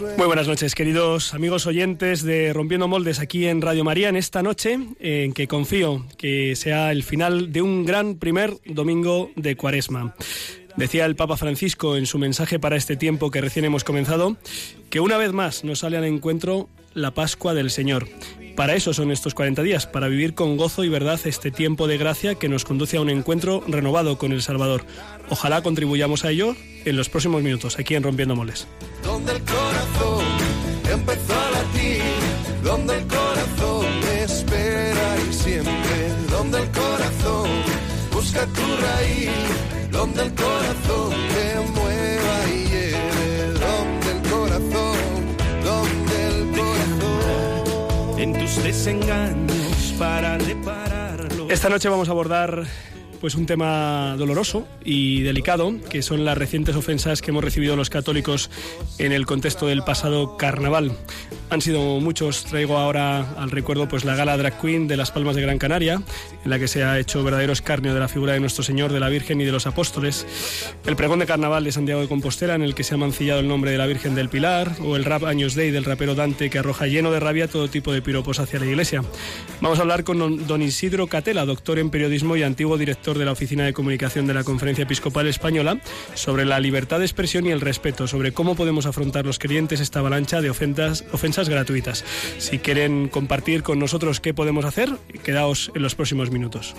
Muy buenas noches, queridos amigos oyentes de Rompiendo Moldes aquí en Radio María en esta noche en que confío que sea el final de un gran primer domingo de Cuaresma. Decía el Papa Francisco en su mensaje para este tiempo que recién hemos comenzado que una vez más nos sale al encuentro la Pascua del Señor. Para eso son estos 40 días, para vivir con gozo y verdad este tiempo de gracia que nos conduce a un encuentro renovado con el Salvador. Ojalá contribuyamos a ello en los próximos minutos, aquí en Rompiendo Moles. En tus desengaños para repararlo. Esta noche vamos a abordar pues un tema doloroso y delicado, que son las recientes ofensas que hemos recibido los católicos en el contexto del pasado carnaval. Han sido muchos, traigo ahora al recuerdo pues la gala Drag Queen de Las Palmas de Gran Canaria, en la que se ha hecho verdadero escarnio de la figura de nuestro Señor, de la Virgen y de los apóstoles, el pregón de carnaval de Santiago de Compostela, en el que se ha mancillado el nombre de la Virgen del Pilar, o el rap Años Day del rapero Dante, que arroja lleno de rabia todo tipo de piropos hacia la Iglesia. Vamos a hablar con don Isidro Catela, doctor en periodismo y antiguo director de la Oficina de Comunicación de la Conferencia Episcopal Española, sobre la libertad de expresión y el respeto, sobre cómo podemos afrontar los creyentes esta avalancha de ofensas, ofensas gratuitas. Si quieren compartir con nosotros qué podemos hacer, quedaos en los próximos minutos.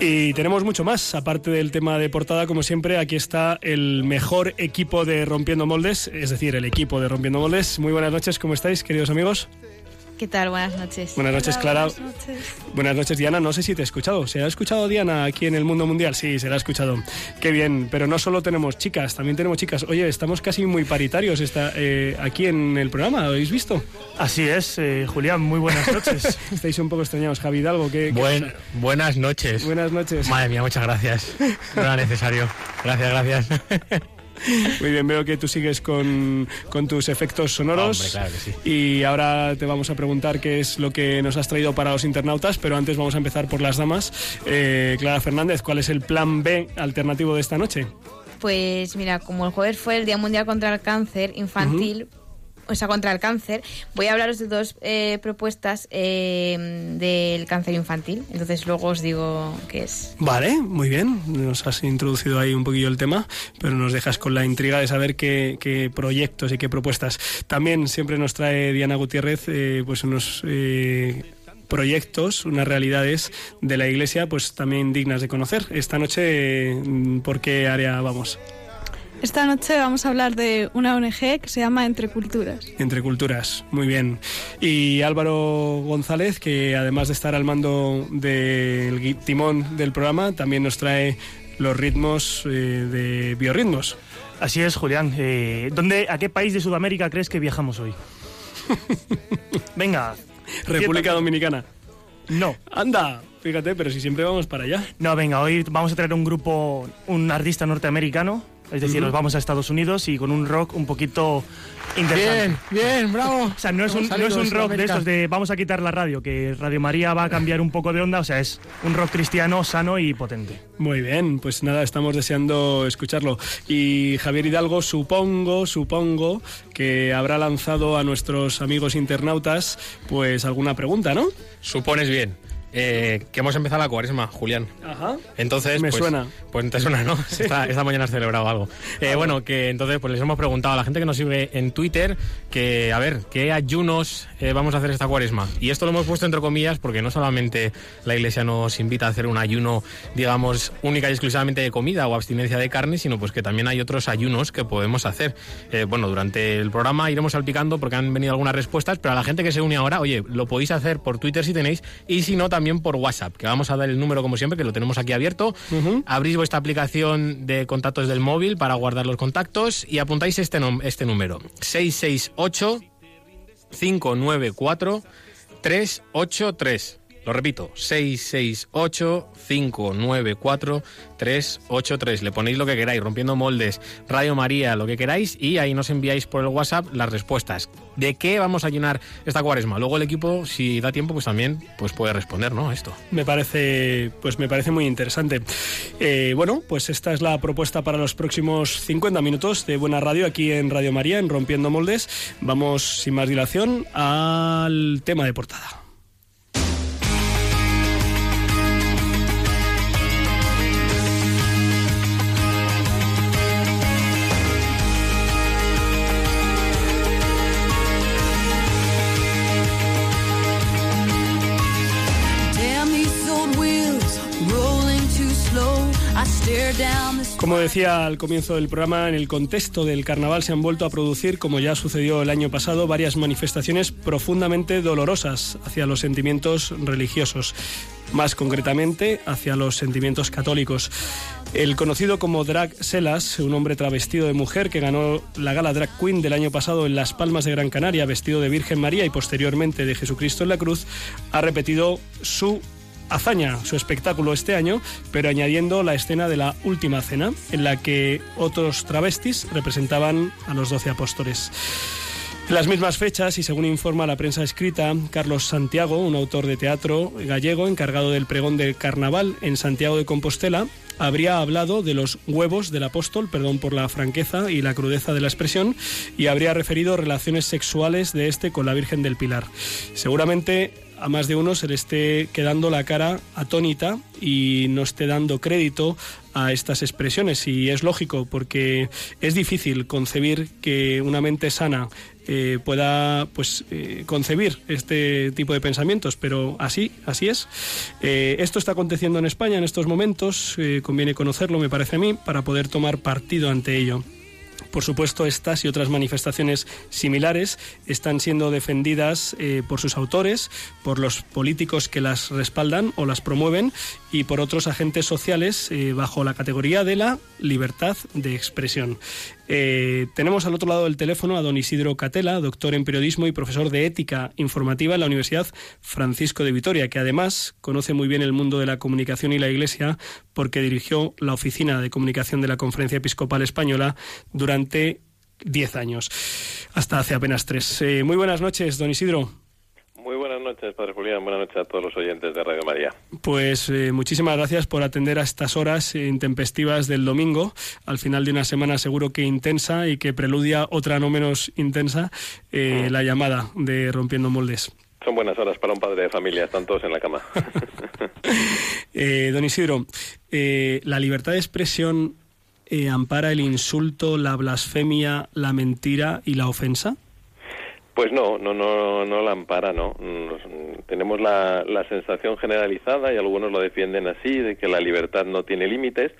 Y. Y tenemos mucho más, aparte del tema de portada, como siempre, aquí está el mejor equipo de Rompiendo Moldes, es decir, el equipo de Rompiendo Moldes. Muy buenas noches, ¿cómo estáis, queridos amigos? ¿Qué tal? Buenas noches. Buenas noches, Clara. Buenas noches, Diana. No sé si te he escuchado. ¿Se ha escuchado Diana aquí en el mundo mundial? Sí, se la ha escuchado. Qué bien. Pero no solo tenemos chicas, también tenemos chicas. Oye, estamos casi muy paritarios esta, eh, aquí en el programa. ¿Lo habéis visto? Así es, eh, Julián, muy buenas noches. Estáis un poco extrañados. Javi Hidalgo, ¿qué, qué Buen- pasa? buenas noches. Buenas noches. Madre mía, muchas gracias. No era necesario. Gracias, gracias. Muy bien, veo que tú sigues con, con tus efectos sonoros. Hombre, claro que sí. Y ahora te vamos a preguntar qué es lo que nos has traído para los internautas, pero antes vamos a empezar por las damas. Eh, Clara Fernández, ¿cuál es el plan B alternativo de esta noche? Pues mira, como el jueves fue el Día Mundial contra el Cáncer Infantil, o sea, contra el cáncer, voy a hablaros de dos eh, propuestas eh, del cáncer infantil. Entonces luego os digo qué es. Vale, muy bien. Nos has introducido ahí un poquillo el tema, pero nos dejas con la intriga de saber qué, qué proyectos y qué propuestas. También siempre nos trae Diana Gutiérrez eh, pues unos eh, proyectos, unas realidades de la Iglesia, pues también dignas de conocer. Esta noche, mm, ¿por qué área vamos? Esta noche vamos a hablar de una ONG que se llama Entre Culturas. Entre culturas, muy bien. Y Álvaro González, que además de estar al mando del timón del programa, también nos trae los ritmos eh, de biorritmos. Así es, Julián. Eh, ¿dónde, ¿A qué país de Sudamérica crees que viajamos hoy? Venga. República Dominicana. No, Anda, fíjate, pero si siempre vamos para allá. no, venga, hoy vamos a traer un grupo, un artista norteamericano, es decir, nos vamos a Estados Unidos y con un rock un poquito interesante. Bien, bien, bravo. O sea, no es un, no es un rock de estos de vamos a quitar la radio, que Radio María va a cambiar un poco de onda, o sea, es un rock cristiano, sano y potente. Muy bien, pues nada, estamos deseando escucharlo. Y Javier Hidalgo, supongo, supongo que habrá lanzado a nuestros amigos internautas pues alguna pregunta, ¿no? Supones bien. Eh, que hemos empezado la cuaresma, Julián. Ajá. Entonces, Me pues, suena. Pues te suena, ¿no? Esta, esta mañana has celebrado algo. Eh, bueno, que entonces pues les hemos preguntado a la gente que nos sigue en Twitter que, a ver, ¿qué ayunos eh, vamos a hacer esta cuaresma? Y esto lo hemos puesto entre comillas porque no solamente la Iglesia nos invita a hacer un ayuno, digamos, única y exclusivamente de comida o abstinencia de carne, sino pues que también hay otros ayunos que podemos hacer. Bueno, durante el programa iremos salpicando porque han venido algunas respuestas, pero a la gente que se une ahora, oye, lo podéis hacer por Twitter si tenéis, y si no, también también por WhatsApp, que vamos a dar el número como siempre, que lo tenemos aquí abierto. Abrís vuestra aplicación de contactos del móvil para guardar los contactos y apuntáis este, nom- este número. 668 594 383. Lo repito, 668-594-383. Le ponéis lo que queráis, rompiendo moldes, Radio María, lo que queráis, y ahí nos enviáis por el WhatsApp las respuestas. ¿De qué vamos a llenar esta cuaresma? Luego el equipo, si da tiempo, pues también pues puede responder, ¿no? Esto. Me parece, pues me parece muy interesante. Eh, bueno, pues esta es la propuesta para los próximos 50 minutos de Buena Radio aquí en Radio María, en Rompiendo Moldes. Vamos sin más dilación al tema de portada. Como decía al comienzo del programa, en el contexto del carnaval se han vuelto a producir, como ya sucedió el año pasado, varias manifestaciones profundamente dolorosas hacia los sentimientos religiosos, más concretamente hacia los sentimientos católicos. El conocido como Drag Selas, un hombre travestido de mujer que ganó la gala Drag Queen del año pasado en Las Palmas de Gran Canaria, vestido de Virgen María y posteriormente de Jesucristo en la cruz, ha repetido su hazaña su espectáculo este año, pero añadiendo la escena de la última cena, en la que otros travestis representaban a los doce apóstoles. En las mismas fechas, y según informa la prensa escrita, Carlos Santiago, un autor de teatro gallego encargado del pregón del carnaval en Santiago de Compostela, habría hablado de los huevos del apóstol, perdón por la franqueza y la crudeza de la expresión, y habría referido relaciones sexuales de este con la Virgen del Pilar. Seguramente a más de uno se le esté quedando la cara atónita y no esté dando crédito a estas expresiones. Y es lógico, porque es difícil concebir que una mente sana eh, pueda pues eh, concebir este tipo de pensamientos, pero así, así es. Eh, esto está aconteciendo en España en estos momentos, conviene conocerlo, me parece a mí, para poder tomar partido ante ello. Por supuesto, estas y otras manifestaciones similares están siendo defendidas eh, por sus autores, por los políticos que las respaldan o las promueven y por otros agentes sociales eh, bajo la categoría de la libertad de expresión. Eh, tenemos al otro lado del teléfono a don Isidro Catela, doctor en periodismo y profesor de ética informativa en la Universidad Francisco de Vitoria, que además conoce muy bien el mundo de la comunicación y la Iglesia porque dirigió la oficina de comunicación de la Conferencia Episcopal Española durante 10 años, hasta hace apenas tres. Eh, muy buenas noches, don Isidro. Muy buenas noches, Padre Julián. Buenas noches a todos los oyentes de Radio María. Pues eh, muchísimas gracias por atender a estas horas intempestivas del domingo, al final de una semana seguro que intensa y que preludia otra no menos intensa, eh, la llamada de Rompiendo Moldes. Son buenas horas para un padre de familia, están todos en la cama. Eh, don Isidro, eh, ¿la libertad de expresión eh, ampara el insulto, la blasfemia, la mentira y la ofensa? Pues no, no, no, no la ampara, ¿no? Tenemos la, la sensación generalizada, y algunos lo defienden así, de que la libertad no tiene límites,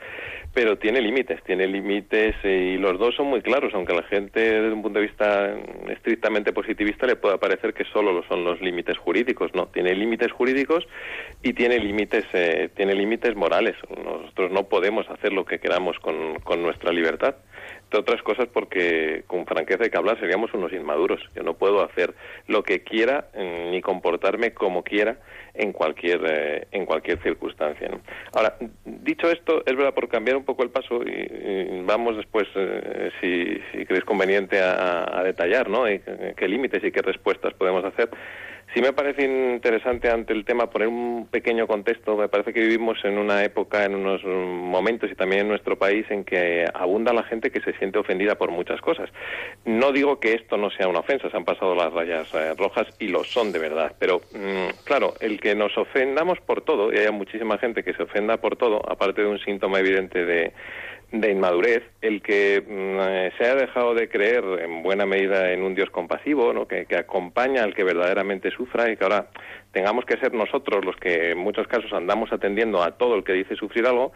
pero tiene límites, tiene límites eh, y los dos son muy claros, aunque a la gente desde un punto de vista estrictamente positivista le pueda parecer que solo lo son los límites jurídicos, no, tiene límites jurídicos y tiene límites, eh, tiene límites morales. Nosotros no podemos hacer lo que queramos con nuestra libertad. Entre otras cosas porque, con franqueza hay que hablar, seríamos unos inmaduros. Yo no puedo hacer lo que quiera eh, ni comportarme como quiera en cualquier, eh, en cualquier circunstancia. ¿no? Ahora, dicho esto, es verdad, por cambiar un poco el paso, y, y vamos después, eh, si, si creéis conveniente, a, a detallar ¿no? Qué qué límites y qué respuestas podemos hacer. Sí me parece interesante ante el tema poner un pequeño contexto. Me parece que vivimos en una época, en unos momentos y también en nuestro país en que abunda la gente que se siente ofendida por muchas cosas. No digo que esto no sea una ofensa, se han pasado las rayas eh, rojas y lo son de verdad. Pero mm, claro, el que nos ofendamos por todo, y haya muchísima gente que se ofenda por todo, aparte de un síntoma evidente de de inmadurez, el que mm, eh, se ha dejado de creer en buena medida en un Dios compasivo, ¿no? que, que acompaña al que verdaderamente sufra y que ahora tengamos que ser nosotros los que en muchos casos andamos atendiendo a todo el que dice sufrir algo,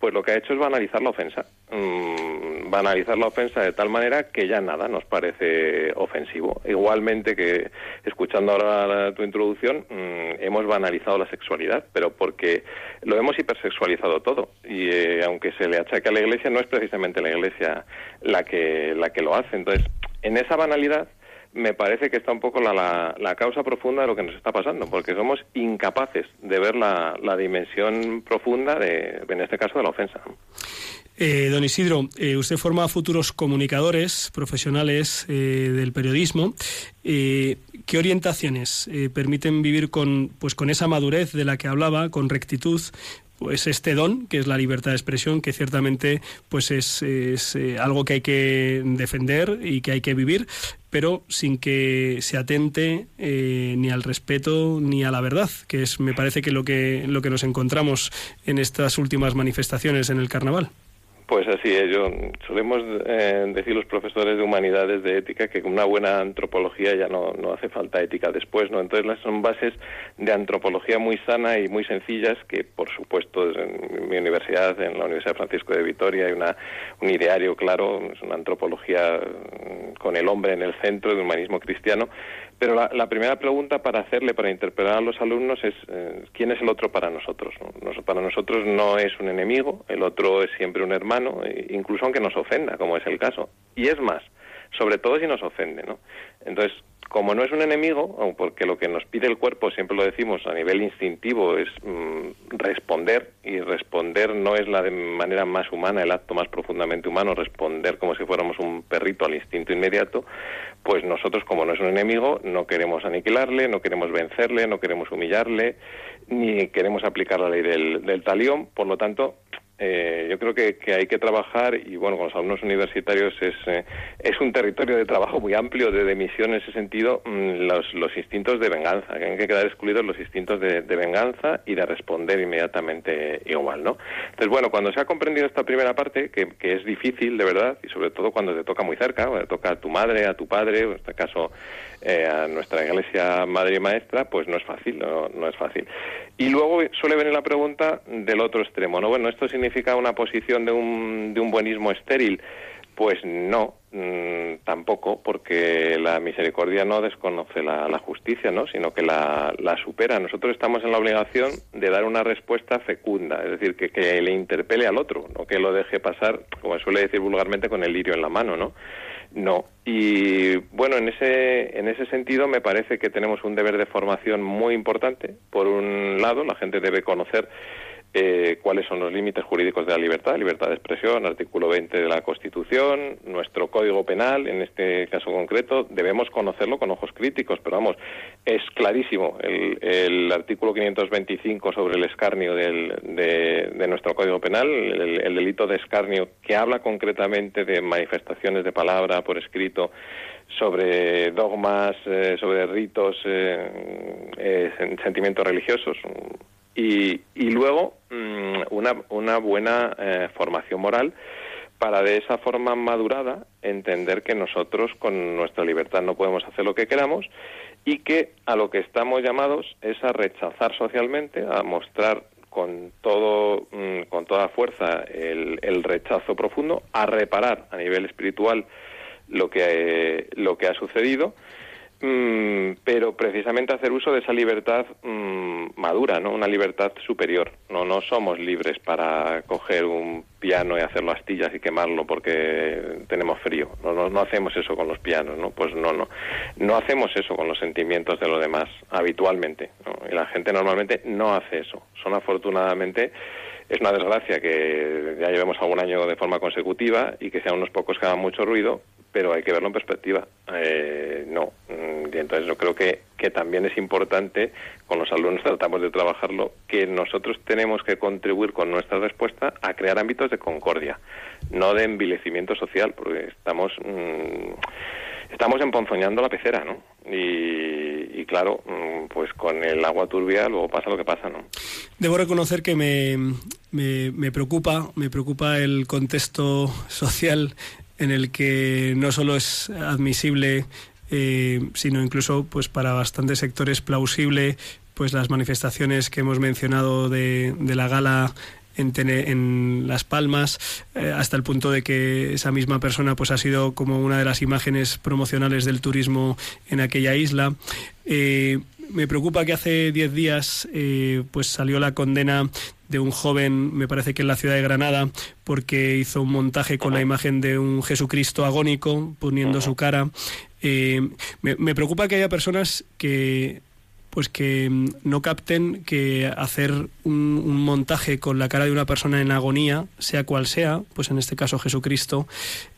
pues lo que ha hecho es banalizar la ofensa. Mm, banalizar la ofensa de tal manera que ya nada nos parece ofensivo. Igualmente que, escuchando ahora tu introducción, mm, hemos banalizado la sexualidad, pero porque lo hemos hipersexualizado todo. Y eh, aunque se le achaque a la Iglesia, no es precisamente la Iglesia la que, la que lo hace. Entonces, en esa banalidad me parece que está un poco la, la, la causa profunda de lo que nos está pasando, porque somos incapaces de ver la, la dimensión profunda, de, en este caso, de la ofensa. Eh, don Isidro, eh, usted forma a futuros comunicadores profesionales eh, del periodismo. ¿Qué orientaciones permiten vivir con, pues, con esa madurez de la que hablaba, con rectitud? Pues este don, que es la libertad de expresión, que ciertamente pues es, es, eh, algo que hay que defender y que hay que vivir, pero sin que se atente eh, ni al respeto ni a la verdad, que es, me parece que lo que lo que nos encontramos en estas últimas manifestaciones en el carnaval. Pues así es, yo solemos eh, decir los profesores de humanidades de ética que con una buena antropología ya no, no hace falta ética después, ¿no? Entonces las- son bases de antropología muy sana y muy sencillas que, por supuesto, en mi universidad, en la Universidad Francisco de Vitoria, hay una, un ideario claro, es una antropología mm, con el hombre en el centro de humanismo cristiano, pero la, la primera pregunta para hacerle, para interpelar a los alumnos es eh, ¿quién es el otro para nosotros? no? Nos- para nosotros no es un enemigo, el otro es siempre un hermano, e- incluso aunque nos ofenda, como es el caso. Y es más, sobre todo si nos ofende, ¿no? Entonces, como no es un enemigo, porque lo que nos pide el cuerpo, siempre lo decimos a nivel instintivo, es mm, responder, y responder no es la de manera más humana, el acto más profundamente humano, responder como si fuéramos un perrito al instinto inmediato, pues nosotros, como no es un enemigo, no queremos aniquilarle, no queremos vencerle, no queremos humillarle, ni queremos aplicar la ley del, del talión, por lo tanto, eh, yo creo que, que hay que trabajar y bueno con los alumnos universitarios es eh, es un territorio de trabajo muy amplio de, de misión en ese sentido mm, los, los instintos de venganza que hay que quedar excluidos los instintos de, venganza y de responder inmediatamente igual no entonces bueno cuando se ha comprendido esta primera parte que, que es difícil de verdad y sobre todo cuando te toca muy cerca cuando te toca a tu madre a tu padre en este caso eh, a nuestra iglesia madre y maestra pues no es fácil no, no es fácil y luego suele venir la pregunta del otro extremo no bueno esto significa una posición de un, de un buenismo estéril pues no, mm, tampoco, porque la misericordia no desconoce la, la justicia, ¿no? sino que la, la supera. Nosotros estamos en la obligación de dar una respuesta fecunda, es decir, que, que le interpele al otro, no que lo deje pasar, como suele decir vulgarmente, con el lirio en la mano, ¿no? No. Y bueno, en ese, en ese sentido me parece que tenemos un deber de formación muy importante. Por un lado, la gente debe conocer eh, cuáles son los límites jurídicos de la libertad, libertad de expresión, artículo 20 de la Constitución, nuestro Código Penal, en este caso concreto, debemos conocerlo con ojos críticos, pero vamos, es clarísimo el, el artículo 525 sobre el escarnio del, de, de nuestro Código Penal, el, el delito de escarnio, que habla concretamente de manifestaciones de palabra por escrito sobre dogmas, eh, sobre ritos, eh, eh, sen- sentimientos religiosos. Y, y luego mm, una, una buena eh, formación moral para de esa forma madurada entender que nosotros con nuestra libertad no podemos hacer lo que queramos y que a lo que estamos llamados es a rechazar socialmente, a mostrar con todo mm, con toda fuerza el, el rechazo profundo, a reparar a nivel espiritual lo que lo que ha sucedido Mm, pero precisamente hacer uso de esa libertad mm, madura, ¿no? Una libertad superior. No, no somos libres para coger un piano y hacerlo astillas y quemarlo porque tenemos frío. No, no, no hacemos eso con los pianos, ¿no? Pues no, no. No hacemos eso con los sentimientos de los demás habitualmente. ¿no? Y la gente normalmente no hace eso. Son afortunadamente es una desgracia que ya llevemos algún año de forma consecutiva y que sean unos pocos que hagan mucho ruido, pero hay que verlo en perspectiva. Eh, no. Mm, Y entonces yo creo que, que también es importante, con los alumnos tratamos de trabajarlo, que nosotros tenemos que contribuir con nuestra respuesta a crear ámbitos de concordia, no de envilecimiento social, porque estamos... mm, Estamos emponzoñando la pecera, ¿no? Y, y claro, mm, pues con el agua turbia luego pasa lo que pasa, ¿no? Debo reconocer que me, me, me preocupa, me preocupa el contexto social en el que no solo es admisible, eh, sino incluso pues para bastantes sectores plausible, pues las manifestaciones que hemos mencionado de, de la gala en, Tene- en Las Palmas, eh, hasta el punto de que esa misma persona pues ha sido como una de las imágenes promocionales del turismo en aquella isla. Eh, me preocupa que hace 10 días pues salió la condena de un joven, me parece que en la ciudad de Granada, porque hizo un montaje con la imagen de un Jesucristo agónico poniendo su cara. Eh, me, me preocupa que haya personas que pues que mm, no capten que hacer un, un montaje con la cara de una persona en agonía, sea cual sea, pues en este caso Jesucristo,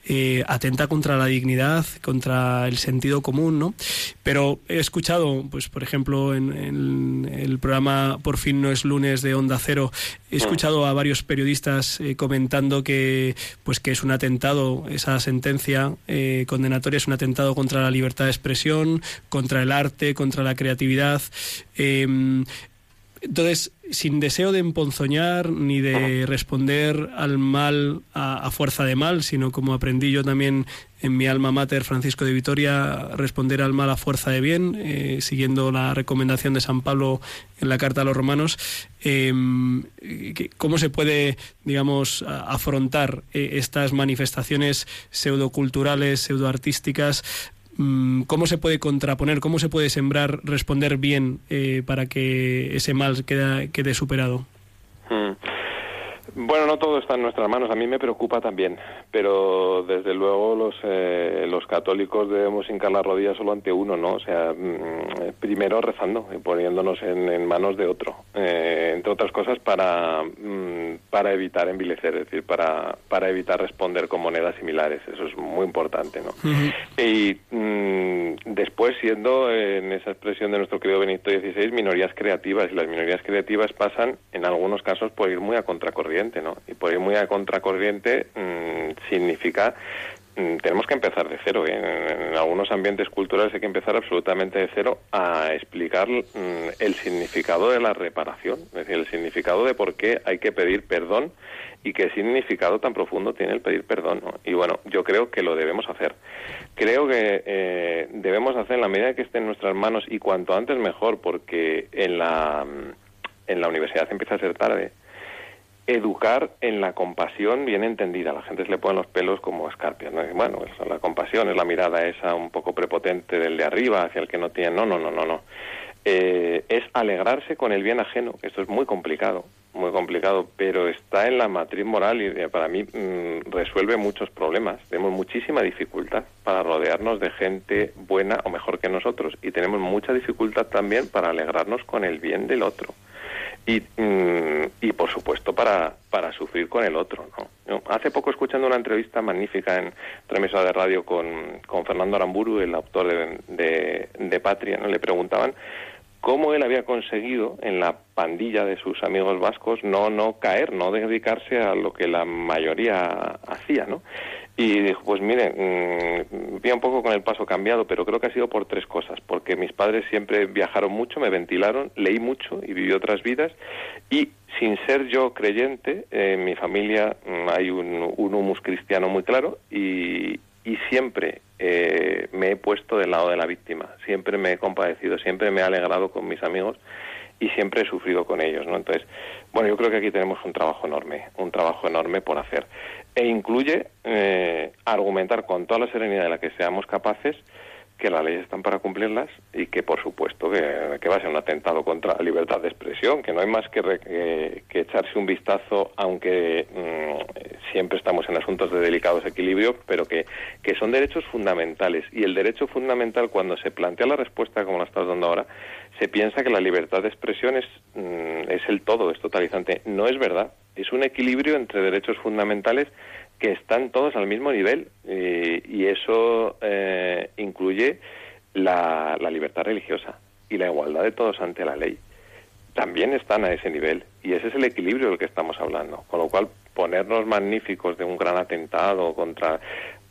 eh, atenta contra la dignidad, contra el sentido común, ¿no? Pero he escuchado, pues por ejemplo, en, el programa Por fin no es lunes de Onda Cero, he escuchado a varios periodistas eh, comentando que, pues que es un atentado, esa sentencia eh, condenatoria es un atentado contra la libertad de expresión, contra el arte, contra la creatividad. Eh, entonces, sin deseo de emponzoñar ni de responder al mal a, fuerza de mal, sino como aprendí yo también en mi alma mater, Francisco de Vitoria, responder al mal a fuerza de bien, eh, siguiendo la recomendación de San Pablo en la carta a los romanos. que- ¿Cómo se puede, digamos, afrontar eh, estas manifestaciones pseudoculturales, pseudoartísticas? Mm, ¿Cómo se puede contraponer, cómo se puede sembrar, responder bien eh, para que ese mal queda- quede superado? Mm. Bueno, no todo está en nuestras manos. A mí me preocupa también, pero desde luego los eh, los católicos debemos hincar las rodillas solo ante uno, ¿no? O sea, mm, primero rezando y poniéndonos en, en manos de otro, eh, entre otras cosas para mm, para evitar envilecer, es decir, para para evitar responder con monedas similares. Eso es muy importante, ¿no? Y mm, después, siendo en esa expresión de nuestro querido Benito XVI, minorías creativas, y las minorías creativas pasan, en algunos casos, por ir muy a contracorriente, Y por ir muy a contracorriente mm, significa mm, tenemos que empezar de cero. ¿eh? En, algunos ambientes culturales hay que empezar absolutamente de cero a explicar mm, el significado de la reparación, es decir, el significado de por qué hay que pedir perdón y qué significado tan profundo tiene el pedir perdón. Y bueno, yo creo que lo debemos hacer. Creo que eh, debemos hacer en la medida que esté en nuestras manos y cuanto antes mejor, porque en la, en la universidad empieza a ser tarde educar en la compasión bien entendida. La gente se le ponen los pelos como escarpias. ¿no? Bueno, eso, la compasión es la mirada esa un poco prepotente del de arriba hacia el que no tiene. No, no, no, no, no. Eh, es alegrarse con el bien ajeno. Esto es muy complicado, muy complicado, pero está en la matriz moral y eh, para mí mm, resuelve muchos problemas. Tenemos muchísima dificultad para rodearnos de gente buena o mejor que nosotros y tenemos mucha dificultad también para alegrarnos con el bien del otro y, mm, y por supuesto para, para sufrir con el otro. ¿no? Hace poco escuchando una entrevista magnífica en otra de radio con, con Fernando Aramburu, el autor de, de, de Patria, ¿no? le preguntaban cómo él había conseguido en la pandilla de sus amigos vascos no no caer, no dedicarse a lo que la mayoría hacía, ¿no? Y dijo, pues mire, mmm, un poco con el paso cambiado, pero creo que ha sido por tres cosas. Porque mis padres siempre viajaron mucho, me ventilaron, leí mucho y viví otras vidas. Y sin ser yo creyente, en mi familia mmm, hay un, un humus cristiano muy claro y, y siempre eh, me he puesto del lado de la víctima, siempre me he compadecido, siempre me he alegrado con mis amigos y siempre he sufrido con ellos, ¿no? Entonces, bueno, yo creo que aquí tenemos un trabajo enorme, un trabajo enorme por hacer. E incluye eh, argumentar con toda la serenidad de la que seamos capaces que las leyes están para cumplirlas y que, por supuesto, que, que va a ser un atentado contra la libertad de expresión, que no hay más que, re, que, echarse un vistazo, aunque mmm, siempre estamos en asuntos de delicados equilibrios, pero que, que son derechos fundamentales. Y el derecho fundamental, cuando se plantea la respuesta, como la estás dando ahora, se piensa que la libertad de expresión es, mmm, es el todo, es totalizante. No es verdad. Es un equilibrio entre derechos fundamentales que están todos al mismo nivel eh, y eso eh, incluye la, libertad religiosa y la igualdad de todos ante la ley. También están a ese nivel y ese es el equilibrio del que estamos hablando. Con lo cual, ponernos magníficos de un gran atentado contra.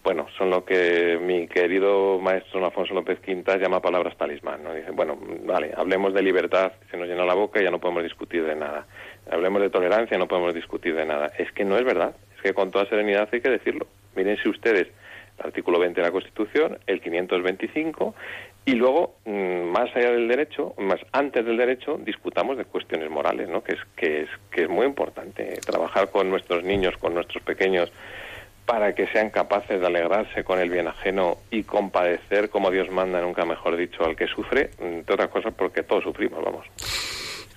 Bueno, son lo que mi querido maestro Alfonso López Quintas llama palabras talismán. ¿no? Dice, bueno, vale, hablemos de libertad, se nos llena la boca y ya no podemos discutir de nada. Hablemos de tolerancia, no podemos discutir de nada. Es que no es verdad que con toda serenidad hay que decirlo. Mírense ustedes el artículo 20 de la Constitución, el 525 Y luego, mm, más allá del derecho, más antes del derecho, discutamos de cuestiones morales, ¿no? Que es, que es, que es muy importante trabajar con nuestros niños, con nuestros pequeños, para que sean capaces de alegrarse con el bien ajeno y compadecer como Dios manda, nunca mejor dicho, al que sufre, entre otras cosas porque todos sufrimos, vamos.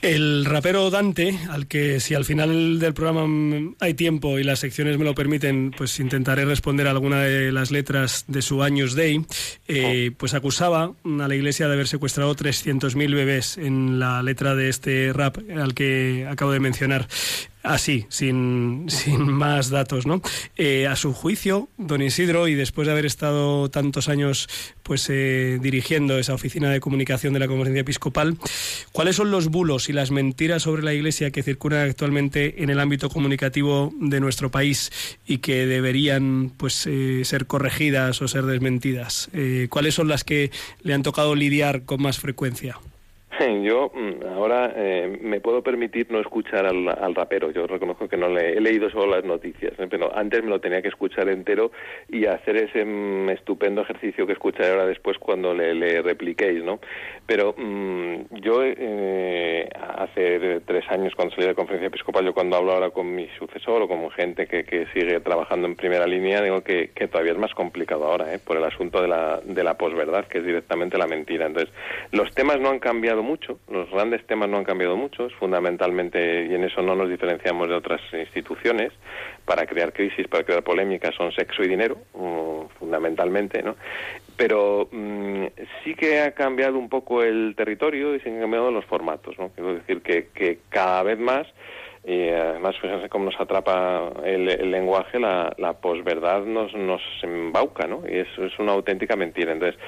El rapero Dante, al que si al final del programa hay tiempo y las secciones me lo permiten, pues intentaré responder a alguna de las letras de su Años Day, eh, pues acusaba a la Iglesia de haber secuestrado 300.000 bebés en la letra de este rap al que acabo de mencionar así, sin, sin más datos, ¿no? Eh, a su juicio, don Isidro, y después de haber estado tantos años pues eh, dirigiendo esa oficina de comunicación de la Conferencia Episcopal, ¿cuáles son los bulos y las mentiras sobre la Iglesia que circulan actualmente en el ámbito comunicativo de nuestro país y que deberían pues eh, ser corregidas o ser desmentidas? ¿Cuáles son las que le han tocado lidiar con más frecuencia? Yo mm, ahora eh, me puedo permitir no escuchar al, rapero. Yo reconozco que no le he leído solo las noticias, ¿eh? pero antes me lo tenía que escuchar entero y hacer ese mm, estupendo ejercicio que escucharé ahora después cuando le, le repliquéis, ¿no? Pero mm, yo eh, hace tres años cuando salí de conferencia episcopal, yo cuando hablo ahora con mi sucesor o con gente que, que sigue trabajando en primera línea, digo que, que todavía es más complicado ahora, ¿eh? por el asunto de la, de la posverdad, que es directamente la mentira. Entonces, los temas no han cambiado mucho, los grandes temas no han cambiado mucho, fundamentalmente, y en eso no nos diferenciamos de otras instituciones, para crear crisis, para crear polémicas, son sexo y dinero, um, fundamentalmente, ¿no? Pero um, sí que ha cambiado un poco el territorio y se han cambiado los formatos, ¿no? Quiero decir que, que cada vez más y además fíjense cómo nos atrapa el, el lenguaje, la, la posverdad nos, nos embauca, ¿no? Y eso es una auténtica mentira. Entonces,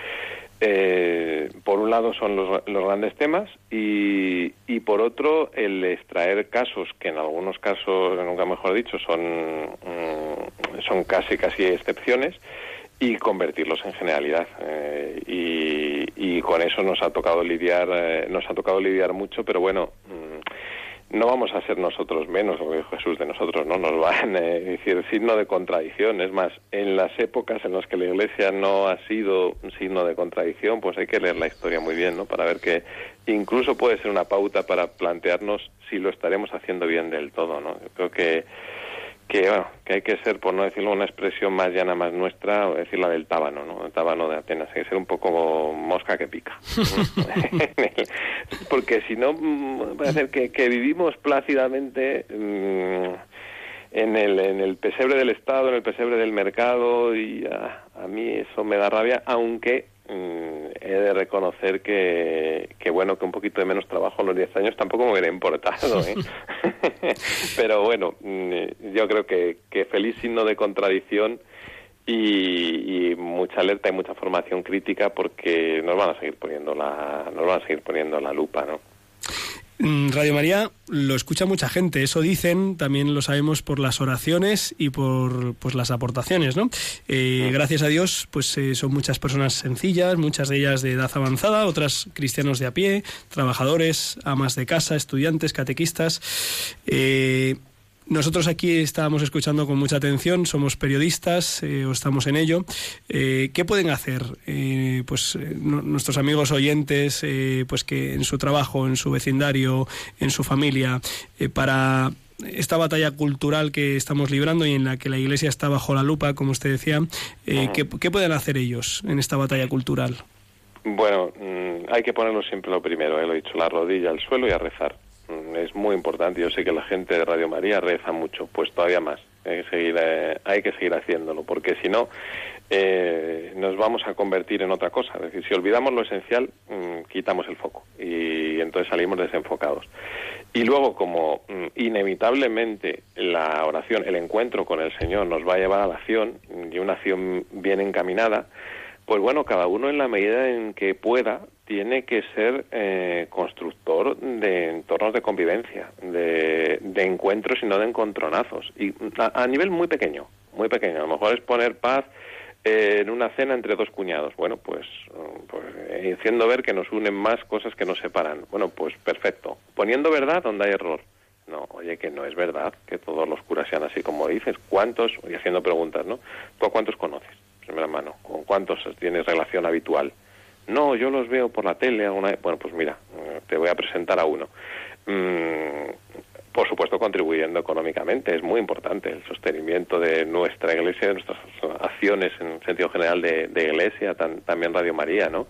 eh, por un lado son los, los grandes temas y, y, por otro el extraer casos que en algunos casos, nunca mejor dicho, son, mm, son casi casi excepciones y convertirlos en generalidad. Eh, y, con eso nos ha tocado lidiar eh, nos ha tocado lidiar mucho pero bueno mm, no vamos a ser nosotros menos, lo que dijo Jesús de nosotros, no nos van a decir signo de contradicción. Es más, en las épocas en las que la Iglesia no ha sido un signo de contradicción, pues hay que leer la historia muy bien, ¿no? Para ver que incluso puede ser una pauta para plantearnos si lo estaremos haciendo bien del todo, ¿no? Yo creo que que bueno, que hay que ser, por no decirlo una expresión más llana, más nuestra, decir la del tábano, ¿no? El tábano de Atenas, hay que ser un poco mosca que pica. Porque si no, a ser que, que vivimos plácidamente mmm, en, el, en el pesebre del Estado, en el pesebre del mercado, y a, a mí eso me da rabia, aunque Mm, he de reconocer que, que, bueno, que un poquito de menos trabajo en los 10 años tampoco me hubiera importado. ¿eh? Pero bueno, mm, yo creo que, que feliz signo de contradicción y, y, mucha alerta y mucha formación crítica porque nos van a seguir poniendo la, nos van a seguir poniendo la lupa, ¿no? Mm, Radio María lo escucha mucha gente, eso dicen, también lo sabemos por las oraciones y por pues, las aportaciones, ¿no? Eh, gracias a Dios, pues eh, son muchas personas sencillas, muchas de ellas de edad avanzada, otras cristianos de a pie, trabajadores, amas de casa, estudiantes, catequistas. Eh, nosotros aquí estábamos escuchando con mucha atención, somos periodistas eh, o estamos en ello. Eh, ¿Qué pueden hacer eh, pues, no, nuestros amigos oyentes pues que en su trabajo, en su vecindario, en su familia, para esta batalla cultural que estamos librando y en la que la Iglesia está bajo la lupa, como usted decía, ¿qué, ¿qué, pueden hacer ellos en esta batalla cultural? Bueno, mmm, hay que ponerlo siempre lo primero, lo he dicho, la rodilla al suelo y a rezar Mm, es muy importante. Yo sé que la gente de Radio María reza mucho, pues todavía más. Hay que seguir, eh, hay que seguir haciéndolo, porque si no, eh, nos vamos a convertir en otra cosa. Es decir, si olvidamos lo esencial, mmm, quitamos el foco y entonces salimos desenfocados. Y luego, como mmm, inevitablemente la oración, el encuentro con el Señor nos va a llevar a la acción, y una acción bien encaminada, pues bueno, cada uno en la medida en que pueda tiene que ser eh, constructor de entornos de convivencia, de, encuentros y no de encontronazos. Y a, nivel muy pequeño, muy pequeño. A lo mejor es poner paz eh, en una cena entre dos cuñados. Bueno, pues, pues eh, haciendo ver que nos unen más cosas que nos separan. Bueno, pues perfecto. Poniendo verdad donde hay error. No, oye, que no es verdad que todos los curas sean así como dices. ¿Cuántos? Y haciendo preguntas, ¿no? ¿Tú a cuántos conoces? Primera mano. ¿Con cuántos tienes relación habitual? No, yo los veo por la tele alguna. Bueno, pues mira, eh, te voy a presentar a uno. Mm, por supuesto, contribuyendo económicamente. Es muy importante el sostenimiento de nuestra iglesia, de nuestras acciones en sentido general de, de iglesia, tan- también Radio María, ¿no?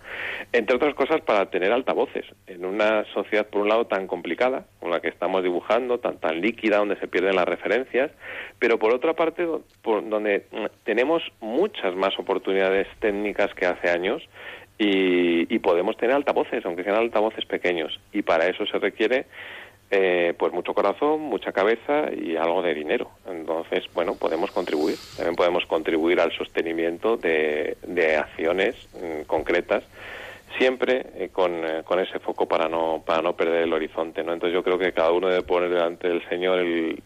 Entre otras cosas, para tener altavoces en una sociedad, por un lado, tan complicada, con la que estamos dibujando, tan, tan líquida, donde se pierden las referencias, pero por otra parte, por- donde mm, tenemos muchas más oportunidades técnicas que hace años y, y podemos tener altavoces, aunque sean altavoces pequeños. Y para eso se requiere eh, pues mucho corazón, mucha cabeza y algo de dinero. Entonces, bueno, podemos contribuir. También podemos contribuir al sostenimiento de, de acciones mm, concretas, siempre eh, con, eh, con ese foco para no, para no perder el horizonte. ¿no? Entonces yo creo que cada uno debe poner delante del Señor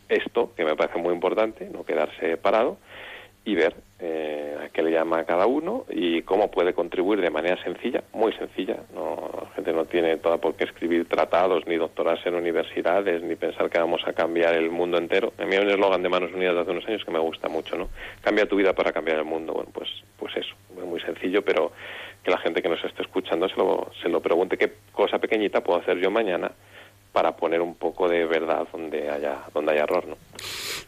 esto, que me parece muy importante, no quedarse parado y ver eh, a qué le llama cada uno y cómo puede contribuir de manera sencilla, muy sencilla. No, la gente no tiene toda por qué escribir tratados, ni doctorarse en universidades, ni pensar que vamos a cambiar el mundo entero. A mí hay un eslogan de Manos Unidas de hace unos años que me gusta mucho, ¿no? Cambia tu vida para cambiar el mundo. Bueno, pues, pues eso, es muy sencillo, pero que la gente que nos esté escuchando se lo, se lo pregunte qué cosa pequeñita puedo hacer yo mañana para poner un poco de verdad donde haya, donde haya error, ¿no?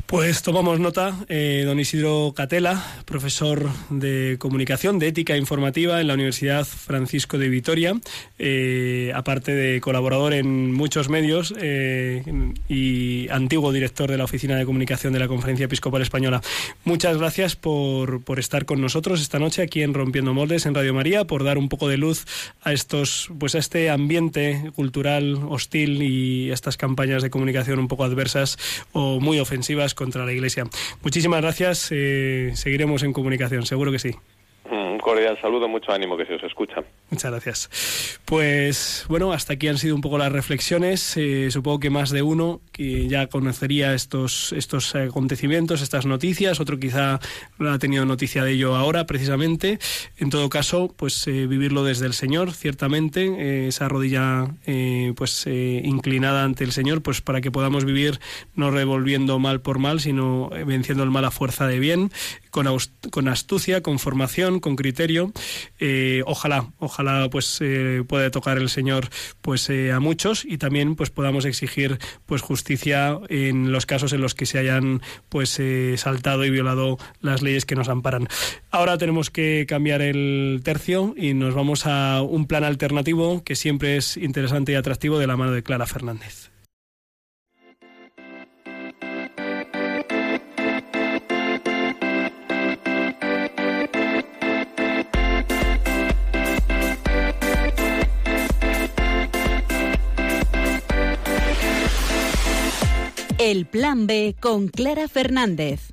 Pues tomamos nota, eh, don Isidro Catela, profesor de comunicación, de ética informativa en la Universidad Francisco de Vitoria, eh, aparte de colaborador en muchos medios eh, y antiguo director de la Oficina de Comunicación de la Conferencia Episcopal Española. Muchas gracias por, por estar con nosotros esta noche aquí en Rompiendo Moldes en Radio María, por dar un poco de luz a estos, pues a este ambiente cultural hostil y estas campañas de comunicación un poco adversas o muy ofensivas contra la Iglesia. Muchísimas gracias. eh, seguiremos en comunicación, seguro que sí. Cordial saludo, mucho ánimo que se os escucha. Muchas gracias. Pues bueno, hasta aquí han sido un poco las reflexiones. Eh, supongo que más de uno que ya conocería estos, estos acontecimientos, estas noticias. Otro quizá no ha tenido noticia de ello ahora, precisamente. En todo caso, pues eh, vivirlo desde el Señor, ciertamente. eh, esa rodilla eh, pues eh, inclinada ante el Señor, pues para que podamos vivir no revolviendo mal por mal, sino venciendo el mal a fuerza de bien, con, con astucia, con formación, con criterio. Eh, ojalá, ojalá pues eh, pueda tocar el Señor pues eh, a muchos y también pues podamos exigir pues justicia en los casos en los que se hayan pues eh, saltado y violado las leyes que nos amparan. Ahora tenemos que cambiar el tercio y nos vamos a un plan alternativo que siempre es interesante y atractivo de la mano de Clara Fernández. El Plan B con Clara Fernández.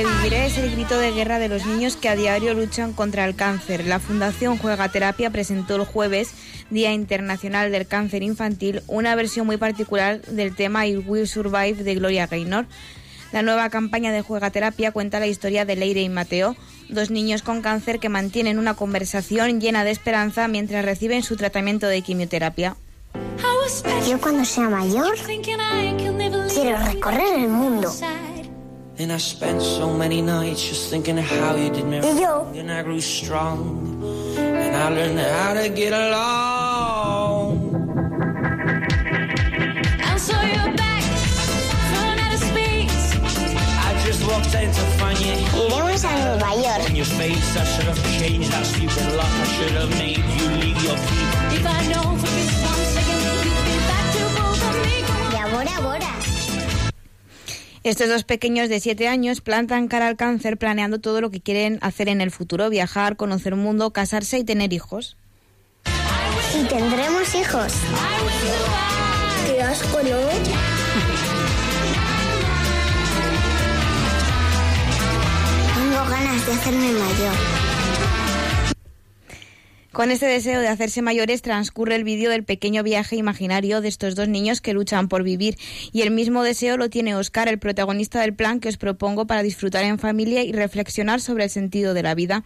Es el grito de guerra de los niños que a diario luchan contra el cáncer. La Fundación Juega Terapia presentó el jueves, Día Internacional del Cáncer Infantil, una versión muy particular del tema I Will Survive de Gloria Gaynor. La nueva campaña de Juega Terapia cuenta la historia de Leire y Mateo, dos niños con cáncer que mantienen una conversación llena de esperanza mientras reciben su tratamiento de quimioterapia. Yo cuando sea mayor quiero recorrer el mundo. And I spent so many nights just thinking of how you did me wrong. And I grew strong. And I learned how to get along. And so you're back from outer space. I just walked in to find you. iremos a Nueva York. In your face, I should have changed that stupid lock. I should have made you leave your key. If I know for this one second you'd be back to both of me. Y ahora, ahora. Estos dos pequeños de 7 años plantan cara al cáncer planeando todo lo que quieren hacer en el futuro, viajar, conocer un mundo, casarse y tener hijos. Y tendremos hijos. Qué asco, ¿no? Tengo ganas de hacerme mayor. Con este deseo de hacerse mayores transcurre el vídeo del pequeño viaje imaginario de estos dos niños que luchan por vivir y el mismo deseo lo tiene Oscar, el protagonista del plan que os propongo para disfrutar en familia y reflexionar sobre el sentido de la vida.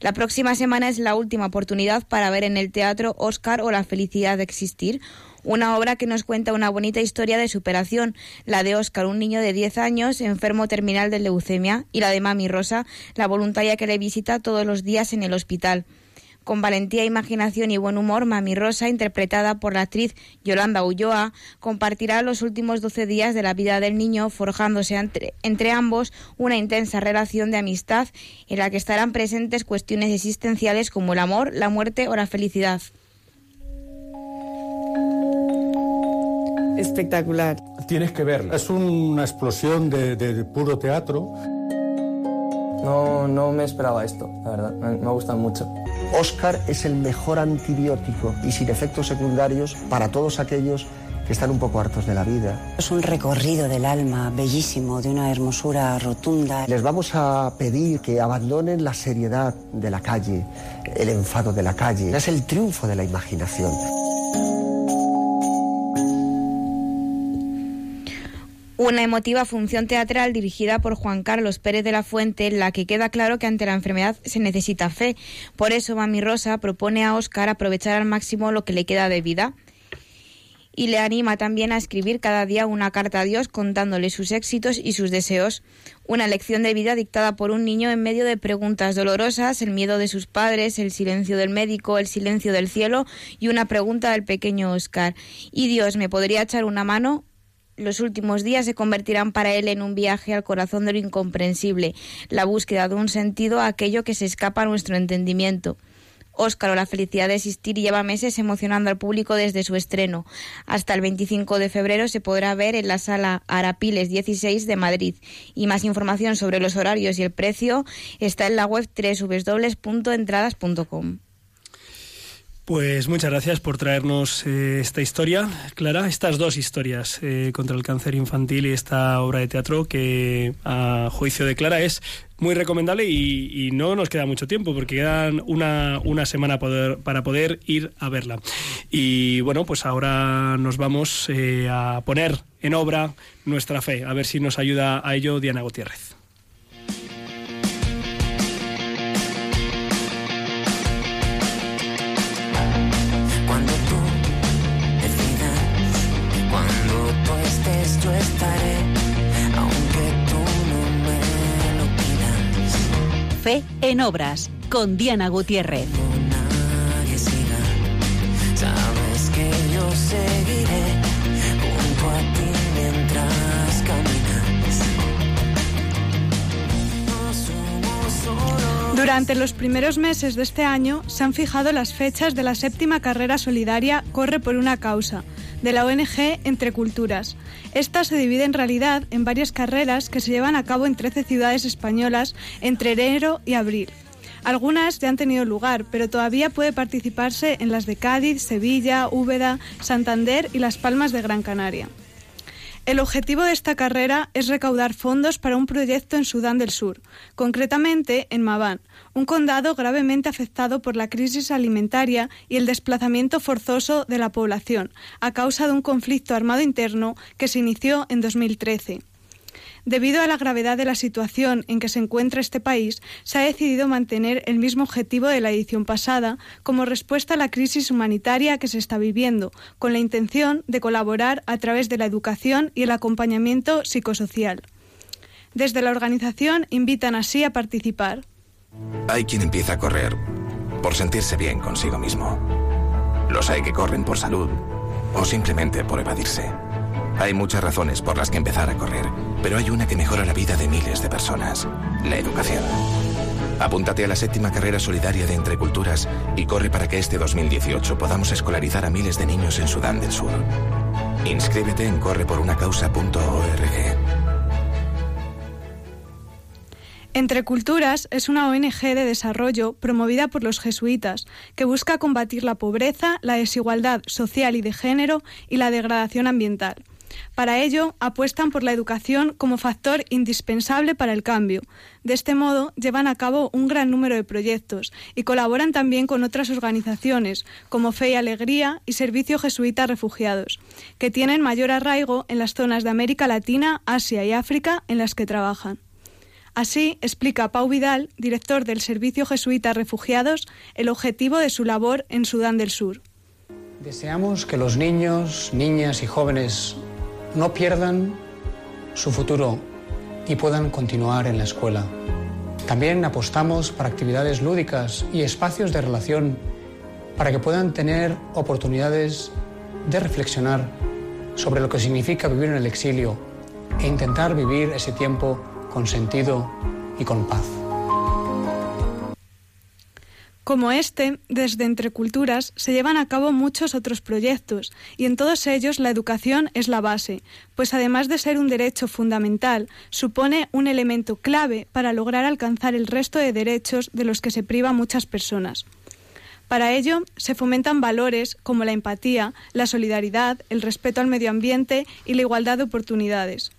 La próxima semana es la última oportunidad para ver en el teatro Oscar o la felicidad de existir, una obra que nos cuenta una bonita historia de superación, la de Oscar, un niño de 10 años enfermo terminal de leucemia, y la de Mami Rosa, la voluntaria que le visita todos los días en el hospital. Con valentía, imaginación y buen humor, Mami Rosa, interpretada por la actriz Yolanda Ulloa, compartirá los últimos 12 días de la vida del niño, forjándose entre, entre ambos una intensa relación de amistad en la que estarán presentes cuestiones existenciales como el amor, la muerte o la felicidad. Espectacular. Tienes que verla. Es una explosión de, de puro teatro. No, no me esperaba esto, la verdad. Me, me gustan mucho. Oscar es el mejor antibiótico y sin efectos secundarios para todos aquellos que están un poco hartos de la vida. Es un recorrido del alma bellísimo, de una hermosura rotunda. Les vamos a pedir que abandonen la seriedad de la calle, el enfado de la calle. Es el triunfo de la imaginación. Una emotiva función teatral dirigida por Juan Carlos Pérez de la Fuente, en la que queda claro que ante la enfermedad se necesita fe. Por eso Mami Rosa propone a Óscar aprovechar al máximo lo que le queda de vida y le anima también a escribir cada día una carta a Dios contándole sus éxitos y sus deseos. Una lección de vida dictada por un niño en medio de preguntas dolorosas, el miedo de sus padres, el silencio del médico, el silencio del cielo y una pregunta del pequeño Oscar. ¿Y Dios me podría echar una mano? Los últimos días se convertirán para él en un viaje al corazón de lo incomprensible, la búsqueda de un sentido a aquello que se escapa a nuestro entendimiento. Óscar o la felicidad de existir lleva meses emocionando al público desde su estreno. Hasta el 25 de febrero se podrá ver en la sala Arapiles 16 de Madrid. Y más información sobre los horarios y el precio está en la web www.entradas.com. Pues muchas gracias por traernos eh, esta historia, Clara, estas dos historias eh, contra el cáncer infantil y esta obra de teatro que a juicio de Clara es muy recomendable y, no nos queda mucho tiempo porque quedan una, una semana para poder ir a verla. Y bueno, pues ahora nos vamos eh, a poner en obra nuestra fe, a ver si nos ayuda a ello Diana Gutiérrez. Fe en obras con Diana Gutiérrez. Nadie siga, sabes que yo seguiré junto a ti mientras caminas. No somos solo Durante los primeros meses de este año se han fijado las fechas de la séptima carrera solidaria Corre por una causa, de la ONG Entre Culturas. Esta se divide en realidad en varias carreras que se llevan a cabo en 13 ciudades españolas entre enero y abril. Algunas ya han tenido lugar, pero todavía puede participarse en las de Cádiz, Sevilla, Úbeda, Santander y Las Palmas de Gran Canaria. El objetivo de esta carrera es recaudar fondos para un proyecto en Sudán del Sur, concretamente en Mabán, un condado gravemente afectado por la crisis alimentaria y el desplazamiento forzoso de la población a causa de un conflicto armado interno que se inició en 2013. Debido a la gravedad de la situación en que se encuentra este país, se ha decidido mantener el mismo objetivo de la edición pasada como respuesta a la crisis humanitaria que se está viviendo, con la intención de colaborar a través de la educación y el acompañamiento psicosocial. Desde la organización invitan así a participar. Hay quien empieza a correr por sentirse bien consigo mismo. Los hay que corren por salud o simplemente por evadirse. Hay muchas razones por las que empezar a correr, pero hay una que mejora la vida de miles de personas, la educación. Apúntate a la séptima carrera solidaria de Entre Culturas y corre para que este 2018 podamos escolarizar a miles de niños en Sudán del Sur. Inscríbete en correporunacausa.org. Entre Culturas es una ONG de desarrollo promovida por los jesuitas que busca combatir la pobreza, la desigualdad social y de género y la degradación ambiental. Para ello, apuestan por la educación como factor indispensable para el cambio. De este modo, llevan a cabo un gran número de proyectos y colaboran también con otras organizaciones, como Fe y Alegría y Servicio Jesuita Refugiados, que tienen mayor arraigo en las zonas de América Latina, Asia y África en las que trabajan. Así explica Pau Vidal, director del Servicio Jesuita Refugiados, el objetivo de su labor en Sudán del Sur. Deseamos que los niños, niñas y jóvenes no pierdan su futuro y puedan continuar en la escuela. También apostamos para actividades lúdicas y espacios de relación para que puedan tener oportunidades de reflexionar sobre lo que significa vivir en el exilio e intentar vivir ese tiempo con sentido y con paz. Como este, desde Entre Culturas se llevan a cabo muchos otros proyectos y en todos ellos la educación es la base, pues además de ser un derecho fundamental, supone un elemento clave para lograr alcanzar el resto de derechos de los que se priva muchas personas. Para ello, se fomentan valores como la empatía, la solidaridad, el respeto al medio ambiente y la igualdad de oportunidades.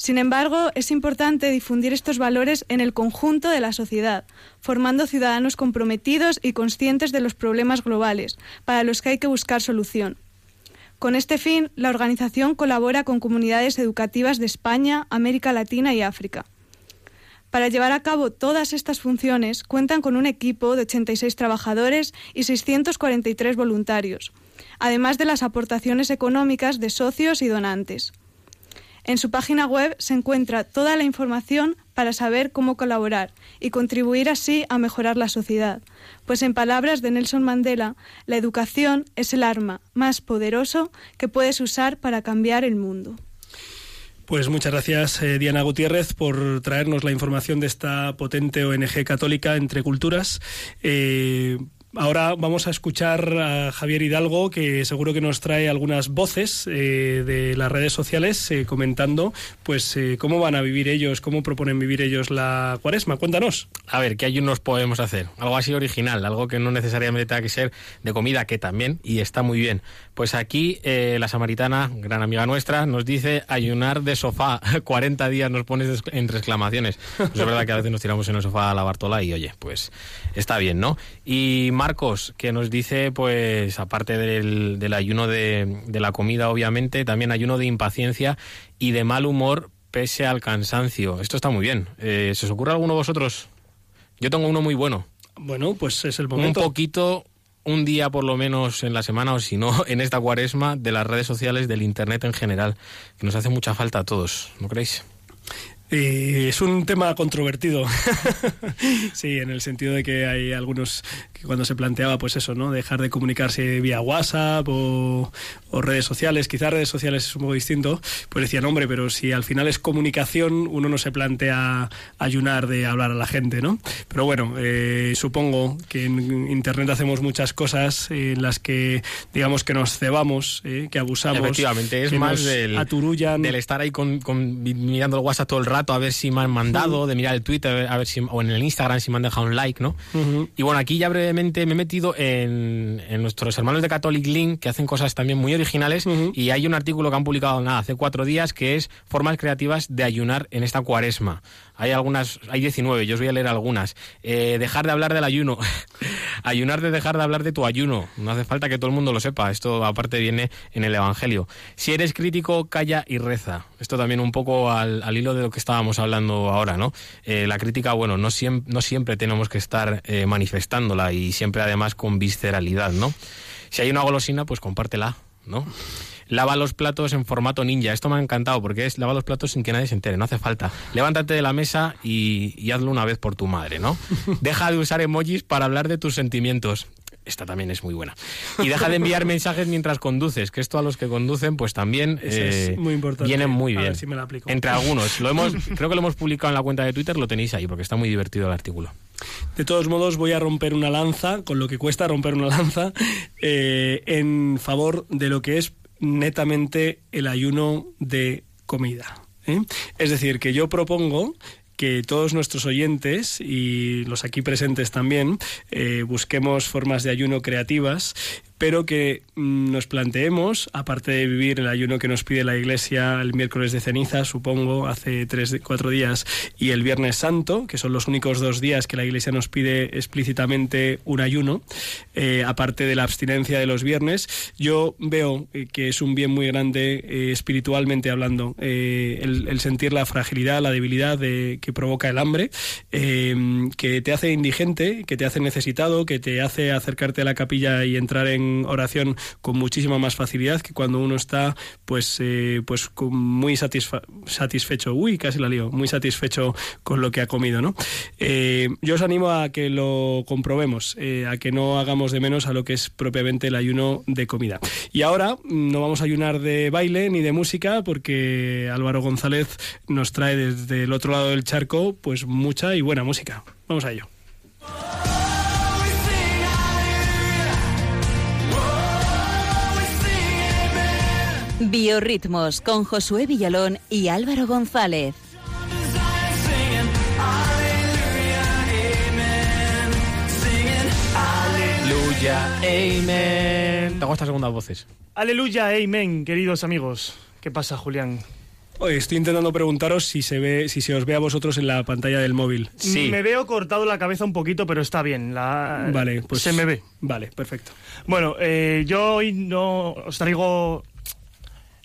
Sin embargo, es importante difundir estos valores en el conjunto de la sociedad, formando ciudadanos comprometidos y conscientes de los problemas globales, para los que hay que buscar solución. Con este fin, la organización colabora con comunidades educativas de España, América Latina y África. Para llevar a cabo todas estas funciones, cuentan con un equipo de 86 trabajadores y 643 voluntarios, además de las aportaciones económicas de socios y donantes. En su página web se encuentra toda la información para saber cómo colaborar y contribuir así a mejorar la sociedad, pues en palabras de Nelson Mandela, la educación es el arma más poderoso que puedes usar para cambiar el mundo. Pues muchas gracias, eh, Diana Gutiérrez, por traernos la información de esta potente ONG católica entre culturas. Eh, Ahora vamos a escuchar a Javier Hidalgo, que seguro que nos trae algunas voces eh, de las redes sociales eh, comentando pues eh, cómo van a vivir ellos, cómo proponen vivir ellos la cuaresma. Cuéntanos. A ver, ¿qué ayunos podemos hacer? Algo así original, algo que no necesariamente tenga que ser de comida, que también, y está muy bien. Pues aquí la samaritana, gran amiga nuestra, nos dice ayunar de sofá. 40 días nos pones entre exclamaciones. Pues es verdad que a veces nos tiramos en el sofá a la Bartola y oye, pues está bien, ¿no? Y Marcos, que nos dice, pues, aparte del, del ayuno de, de, la comida, obviamente, también ayuno de impaciencia y de mal humor pese al cansancio. Esto está muy bien. Eh, ¿Se os ocurre alguno de vosotros? Yo tengo uno muy bueno. Bueno, pues es el momento. Un poquito, un día por lo menos en la semana, o si no, en esta cuaresma, de las redes sociales, del Internet en general, que nos hace mucha falta a todos, ¿no creéis? Es un tema controvertido, sí, en el sentido de que hay algunos que cuando se planteaba, pues eso, ¿no? Dejar de comunicarse vía WhatsApp o, o, redes sociales, quizás redes sociales es un poco distinto, pues decían, hombre, pero si al final es comunicación, uno no se plantea ayunar de hablar a la gente, ¿no? Pero bueno, eh, supongo que en Internet hacemos muchas cosas en las que, digamos, que nos cebamos, eh, que abusamos. Efectivamente, es que más nos del, aturullan. del estar ahí con, con, mirando el WhatsApp todo el rato a ver si me han mandado, de mirar el Twitter a ver si, o en el Instagram si me han dejado un like, ¿no? Uh -huh. Y bueno, aquí ya brevemente me he metido en, en, nuestros hermanos de Catholic Link que hacen cosas también muy originales uh -huh. y hay un artículo que han publicado nada, hace cuatro días que es formas creativas de ayunar en esta cuaresma. Hay algunas, hay 19, yo os voy a leer algunas. Eh, dejar de hablar del ayuno. Ayunar de dejar de hablar de tu ayuno. No hace falta que todo el mundo lo sepa. Esto aparte viene en el Evangelio. Si eres crítico, calla y reza. Esto también un poco al, al hilo de lo que estábamos hablando ahora, ¿no? Eh, la crítica, bueno, no, no siempre tenemos que estar eh, manifestándola y siempre además con visceralidad, ¿no? Si hay una golosina, pues compártela, ¿no? Lava los platos en formato ninja. Esto me ha encantado porque es lava los platos sin que nadie se entere, no hace falta. Levántate de la mesa y, y hazlo una vez por tu madre, ¿no? Deja de usar emojis para hablar de tus sentimientos. Esta también es muy buena. Y deja de enviar mensajes mientras conduces, que esto a los que conducen, pues también eh, es muy importante. viene muy bien. Si me la aplico. Entre algunos. Lo hemos, creo que lo hemos publicado en la cuenta de Twitter, lo tenéis ahí, porque está muy divertido el artículo. De todos modos, voy a romper una lanza, con lo que cuesta romper una lanza, eh, en favor de lo que es netamente el ayuno de comida. ¿eh? Es decir, que yo propongo que todos nuestros oyentes y los aquí presentes también eh, busquemos formas de ayuno creativas, pero que mm, nos planteemos, aparte de vivir el ayuno que nos pide la Iglesia el miércoles de ceniza, supongo, hace tres, cuatro días, y el Viernes Santo, que son los únicos dos días que la Iglesia nos pide explícitamente un ayuno, eh, aparte de la abstinencia de los viernes, yo veo eh, que es un bien muy grande eh, espiritualmente hablando, el, el sentir la fragilidad, la debilidad de- que provoca el hambre, que te hace indigente, que te hace necesitado, que te hace acercarte a la capilla y entrar en oración con muchísima más facilidad que cuando uno está pues eh, pues muy satisfa- satisfecho. Uy casi la lío. Muy satisfecho con lo que ha comido no Eh, yo os animo a que lo comprobemos eh, a que no hagamos de menos a lo que es propiamente el ayuno de comida. Y ahora mm, no vamos a ayunar de baile ni de música porque Álvaro González nos trae desde el otro lado del charco pues mucha y buena música. Vamos a ello Biorritmos con Josué Villalón y Álvaro González. Aleluya, amen. Te hago estas segundas voces. Aleluya, amén, queridos amigos. ¿Qué pasa, Julián? Oye, estoy intentando preguntaros si se ve, si se os ve a vosotros en la pantalla del móvil. Me veo cortado la cabeza un poquito, pero está bien. La... Vale, pues Se me ve. Vale, perfecto. Bueno, eh, yo hoy no os traigo...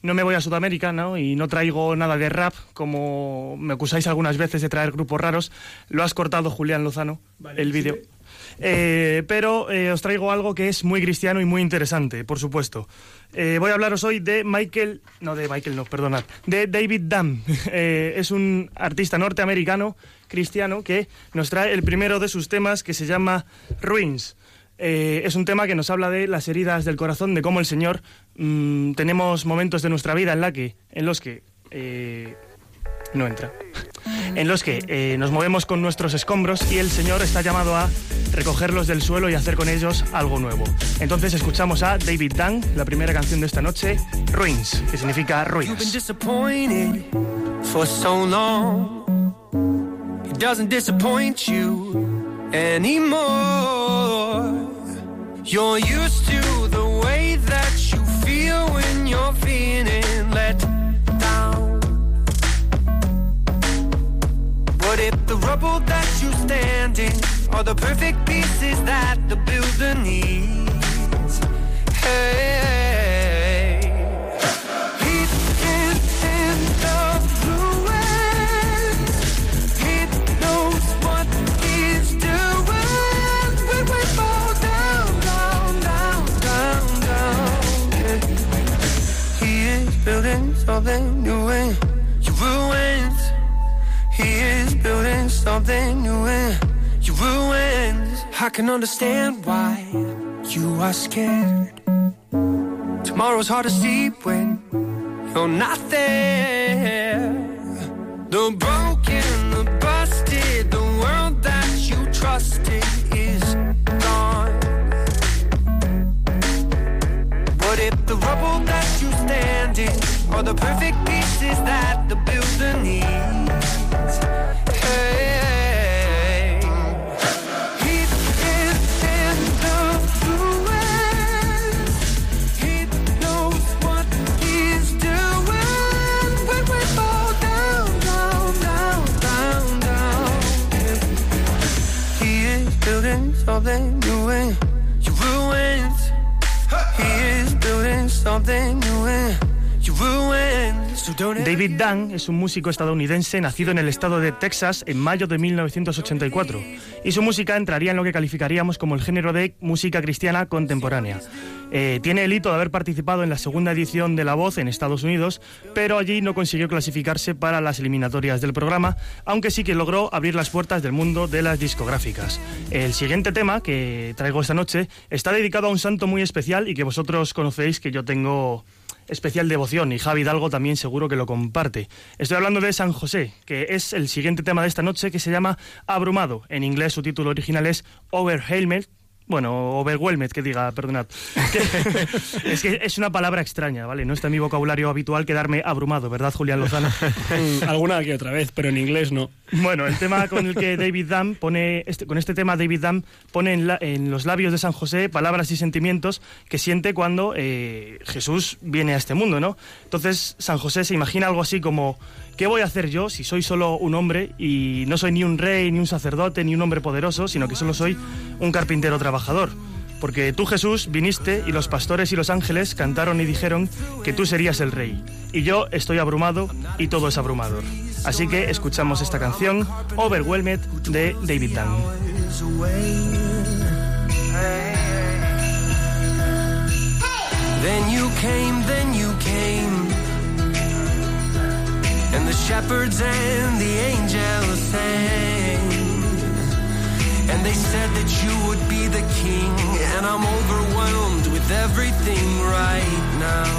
No me voy a Sudamérica, ¿no? Y no traigo nada de rap, como me acusáis algunas veces de traer grupos raros. Lo has cortado, Julián Lozano, el vídeo. Eh, pero eh, os traigo algo que es muy cristiano y muy interesante, por supuesto. Eh, voy a hablaros hoy de Michael, no de Michael, no, perdonad, de David Dunn. Es un artista norteamericano cristiano que nos trae el primero de sus temas que se llama Ruins. Eh, es un tema que nos habla de las heridas del corazón, de cómo el Señor mm, tenemos momentos de nuestra vida en, la que, en los que eh, no entra, en los que eh, nos movemos con nuestros escombros y el Señor está llamado a recogerlos del suelo y hacer con ellos algo nuevo. Entonces escuchamos a David Dunn, la primera canción de esta noche, Ruins, que significa ruinas. You're used to the way that you feel when you're feeling let down. What if the rubble that you stand in are the perfect pieces that the builder needs? Hey. Something new in your ruins. He is building something new in your ruins. I can understand why you are scared. Tomorrow's hard to sleep when you're not there. The broken, All the perfect pieces that the builder needs. Something new and your ruins. He is building something David Dunn es un músico estadounidense nacido en el estado de Texas en mayo de 1984 y su música entraría en lo que calificaríamos como el género de música cristiana contemporánea. Eh, tiene el hito de haber participado en la segunda edición de La Voz en Estados Unidos, pero allí no consiguió clasificarse para las eliminatorias del programa, aunque sí que logró abrir las puertas del mundo de las discográficas. El siguiente tema que traigo esta noche está dedicado a un santo muy especial y que vosotros conocéis que yo tengo especial devoción y Javi Hidalgo también seguro que lo comparte. Estoy hablando de San José, que es el siguiente tema de esta noche que se llama Abrumado. En inglés su título original es Overwhelmed. Bueno, overwhelmed, que diga, perdonad. Es que es una palabra extraña, ¿vale? No está en mi vocabulario habitual quedarme abrumado, ¿verdad, Julián Lozano? Alguna que otra vez, pero en inglés no. Bueno, el tema con el que David Dam pone, este- con este tema David Dam pone en, la- en los labios de San José palabras y sentimientos que siente cuando eh, Jesús viene a este mundo, ¿no? Entonces San José se imagina algo así como, ¿qué voy a hacer yo si soy solo un hombre y no soy ni un rey, ni un sacerdote, ni un hombre poderoso, sino que solo soy un carpintero trabajador? Porque tú, Jesús, viniste y los pastores y los ángeles cantaron y dijeron que tú serías el rey. Y yo estoy abrumado y todo es abrumador. Así que escuchamos esta canción, Overwhelmed, de David Dunn. And the shepherds and the angels sang. And they said that you would be the king. And I'm overwhelmed with everything right now.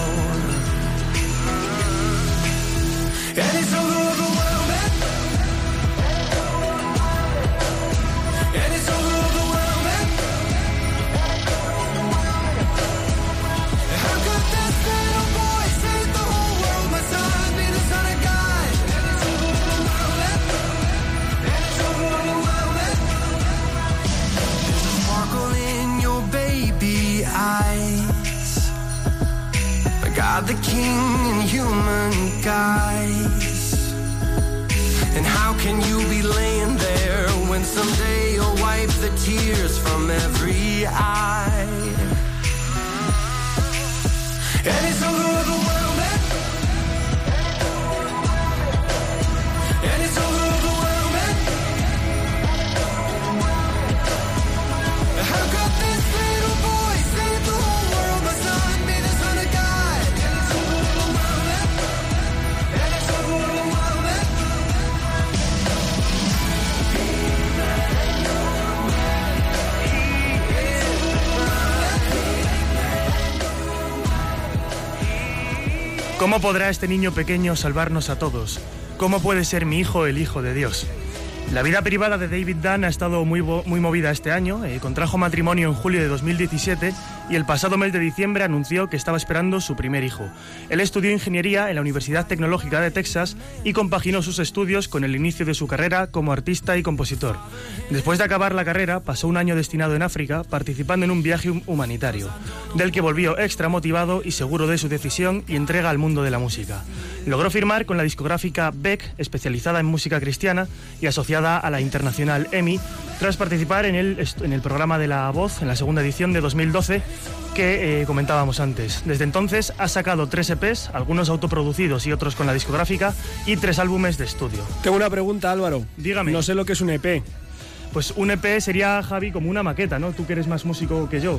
And it's over, overwhelming. Podrá este niño pequeño salvarnos a todos? ¿Cómo puede ser mi hijo el hijo de Dios? La vida privada de David Dunn ha estado muy, muy movida este año. eh, contrajo matrimonio en julio de 2017 y el pasado mes de diciembre anunció que estaba esperando su primer hijo. Él estudió ingeniería en la Universidad Tecnológica de Texas y compaginó sus estudios con el inicio de su carrera como artista y compositor. Después de acabar la carrera, pasó un año destinado en África participando en un viaje hum- humanitario, del que volvió extra motivado y seguro de su decisión y entrega al mundo de la música. Logró firmar con la discográfica Beck, especializada en música cristiana y asociada a la internacional EMI, tras participar en el, en el programa de La Voz en la segunda edición de 2012 que eh, comentábamos antes. Desde entonces ha sacado tres EPs, algunos autoproducidos y otros con la discográfica, y tres álbumes de estudio. Tengo una pregunta, Álvaro. Dígame. No sé lo que es un EP. Pues un EP sería, Javi, como una maqueta, ¿no? Tú que eres más músico que yo.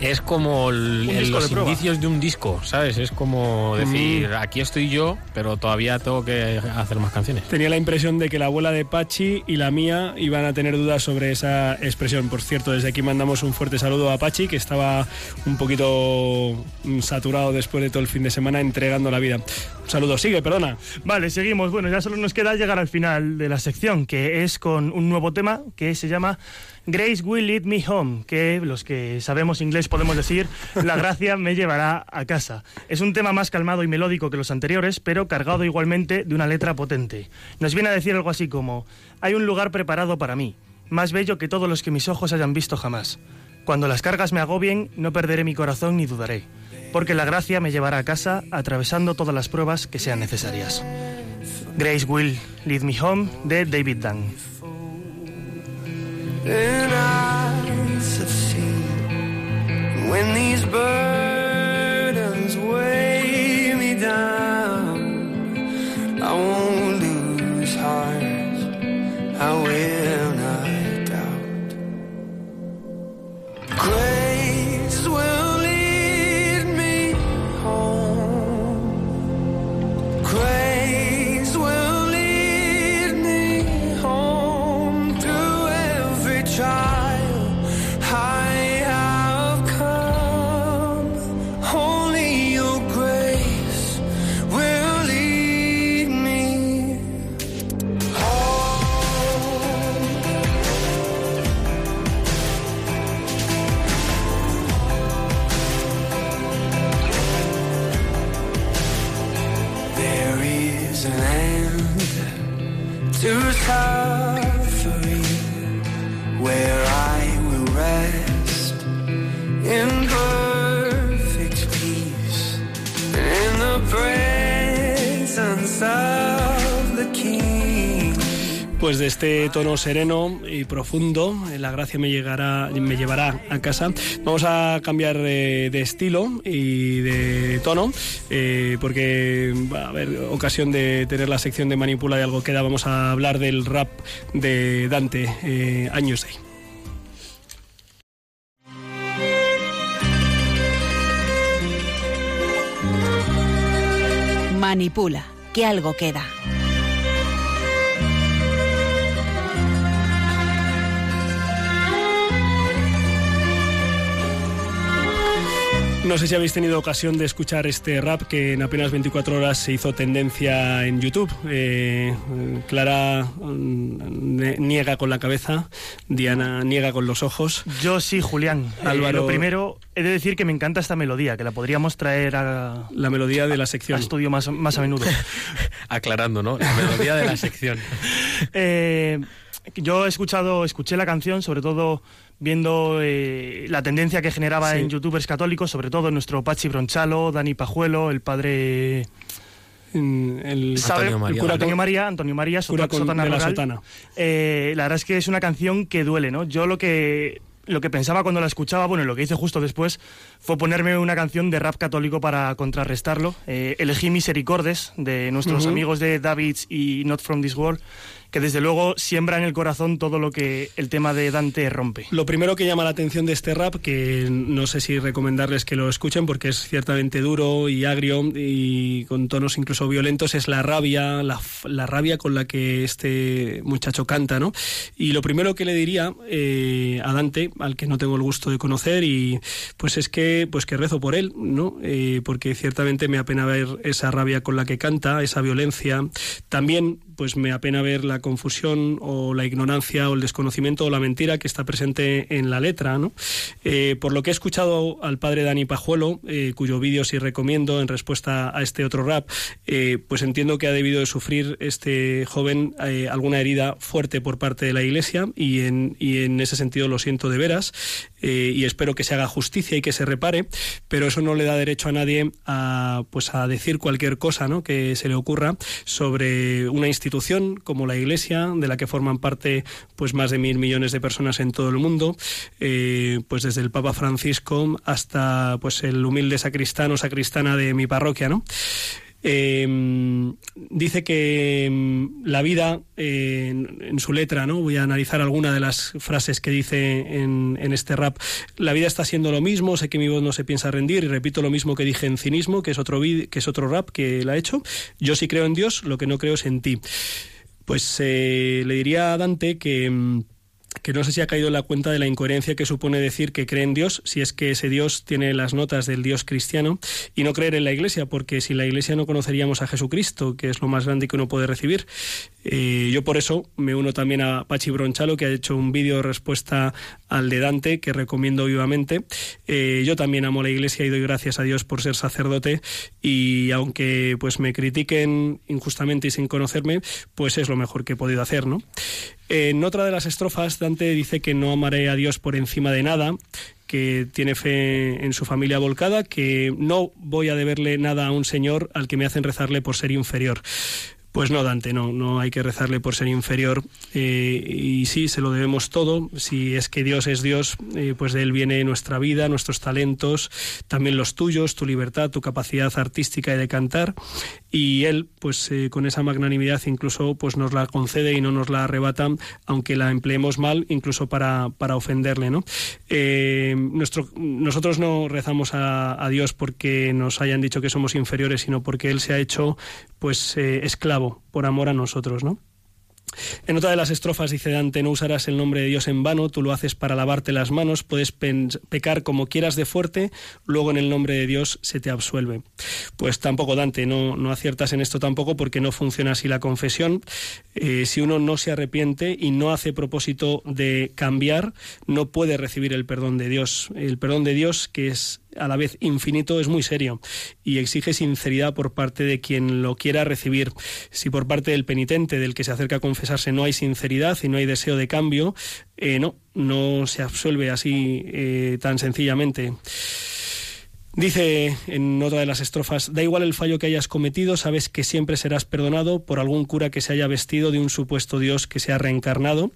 Es como el- los de indicios de un disco, ¿sabes? Es como decir, Mm. aquí estoy yo, pero todavía tengo que hacer más canciones. Tenía la impresión de que la abuela de Pachi y la mía iban a tener dudas sobre esa expresión. Por cierto, desde aquí mandamos un fuerte saludo a Pachi, que estaba un poquito mm, saturado después de todo el fin de semana entregando la vida. Un saludo, sigue, perdona. Vale, seguimos. Bueno, ya solo nos queda llegar al final de la sección, que es con un nuevo tema que se llama Grace Will Lead Me Home, que los que sabemos inglés podemos decir, la gracia me llevará a casa. Es un tema más calmado y melódico que los anteriores, pero cargado igualmente de una letra potente. Nos viene a decir algo así como, hay un lugar preparado para mí, más bello que todos los que mis ojos hayan visto jamás. Cuando las cargas me agobien, no perderé mi corazón ni dudaré, porque la gracia me llevará a casa atravesando todas las pruebas que sean necesarias. Grace Will Lead Me Home de David Dunn. And eyes have seen when these burdens weigh me down I won't lose heart. I will not doubt. Grace De este tono sereno y profundo, eh, la gracia me llegará, me llevará a casa. Vamos a cambiar de estilo y de tono, eh, porque va a haber ocasión de tener la sección de manipula de algo queda. Vamos a hablar del rap de Dante, eh, Años Day. Manipula, que algo queda. No sé si habéis tenido ocasión de escuchar este rap que en apenas 24 horas se hizo tendencia en YouTube. Eh, Clara mm, niega con la cabeza, Diana niega con los ojos. Yo sí, Julián. Eh, Álvaro- lo primero, he de decir que me encanta esta melodía, que la podríamos traer a, La melodía de la sección. a estudio más, más a menudo. Aclarando, ¿no? La melodía de la sección. Eh, yo he escuchado, escuché la canción, sobre todo viendo eh, la tendencia que generaba Sí. en youtubers católicos, sobre todo nuestro Pachi Bronchalo, Dani Pajuelo, el padre... El, ¿sabe? Antonio María. El cura Antonio María, Antonio María, Cura Sota- Sotana de la. Sotana. Eh, la verdad es que es una canción que duele, ¿no? Yo lo que lo que pensaba cuando la escuchaba, bueno, y lo que hice justo después fue ponerme una canción de rap católico para contrarrestarlo. Eh, elegí Misericordes de nuestros amigos de Davids y Not From This World, que desde luego siembra en el corazón todo lo que el tema de Dante rompe. Lo primero que llama la atención de este rap, que no sé si recomendarles que lo escuchen porque es ciertamente duro y agrio y con tonos incluso violentos, es la rabia, la, la rabia con la que este muchacho canta, ¿no? Y lo primero que le diría eh, a Dante, al que no tengo el gusto de conocer, y pues es que pues que rezo por él, ¿no? Eh, porque ciertamente me apena ver esa rabia con la que canta, esa violencia. También pues me apena ver la confusión o la ignorancia o el desconocimiento o la mentira que está presente en la letra, ¿no? Eh, por lo que he escuchado al padre Dani Pajuelo, eh, cuyo vídeo sí recomiendo en respuesta a este otro rap, eh, pues entiendo que ha debido de sufrir este joven alguna herida fuerte por parte de la Iglesia y en, y en ese sentido lo siento de veras eh, y espero que se haga justicia y que se repare, pero eso no le da derecho a nadie a, pues a decir cualquier cosa ¿no? que se le ocurra sobre una institución como la Iglesia, de la que forman parte pues más de mil millones de personas en todo el mundo, eh, pues desde el Papa Francisco hasta pues el humilde sacristán o sacristana de mi parroquia, ¿no? Eh, dice que mm, la vida, eh, en, su letra, ¿no? Voy a analizar alguna de las frases que dice en, este rap. La vida está siendo lo mismo, sé que mi voz no se piensa rendir y repito lo mismo que dije en Cinismo, que es otro, que es otro rap que la ha hecho. Yo sí creo en Dios, lo que no creo es en ti. Pues eh, le diría a Dante que... que no sé si ha caído en la cuenta de la incoherencia que supone decir que cree en Dios, si es que ese Dios tiene las notas del Dios cristiano, y no creer en la Iglesia, porque sin la Iglesia no conoceríamos a Jesucristo, que es lo más grande que uno puede recibir. Eh, yo por eso me uno también a Pachi Bronchalo, que ha hecho un vídeo de respuesta al de Dante, que recomiendo vivamente. Eh, yo también amo la Iglesia y doy gracias a Dios por ser sacerdote, y aunque pues me critiquen injustamente y sin conocerme, pues es lo mejor que he podido hacer, ¿no? En otra de las estrofas, Dante dice que no amaré a Dios por encima de nada, que tiene fe en su familia volcada, que no voy a deberle nada a un señor al que me hacen rezarle por ser inferior. Pues no, Dante, no, no hay que rezarle por ser inferior. eh, y sí, se lo debemos todo. Si es que Dios es Dios, eh, pues de Él viene nuestra vida, nuestros talentos, también los tuyos, tu libertad, tu capacidad artística y de cantar. Y Él, pues eh, con esa magnanimidad incluso pues nos la concede y no nos la arrebata, aunque la empleemos mal, incluso para, para ofenderle, ¿no? Eh, nuestro, nosotros no rezamos a, a Dios porque nos hayan dicho que somos inferiores, sino porque Él se ha hecho pues eh, esclavo por amor a nosotros, ¿no? En otra de las estrofas dice Dante, no usarás el nombre de Dios en vano, tú lo haces para lavarte las manos, puedes pecar como quieras de fuerte, luego en el nombre de Dios se te absuelve. Pues tampoco Dante, no, no aciertas en esto tampoco porque no funciona así la confesión. Eh, si uno no se arrepiente y no hace propósito de cambiar, no puede recibir el perdón de Dios. El perdón de Dios que es a la vez infinito, es muy serio y exige sinceridad por parte de quien lo quiera recibir. Si por parte del penitente, del que se acerca a confesarse, no hay sinceridad y no hay deseo de cambio, eh, no, no se absuelve así eh, tan sencillamente. Dice en otra de las estrofas, da igual el fallo que hayas cometido, sabes que siempre serás perdonado por algún cura que se haya vestido de un supuesto Dios que se ha reencarnado.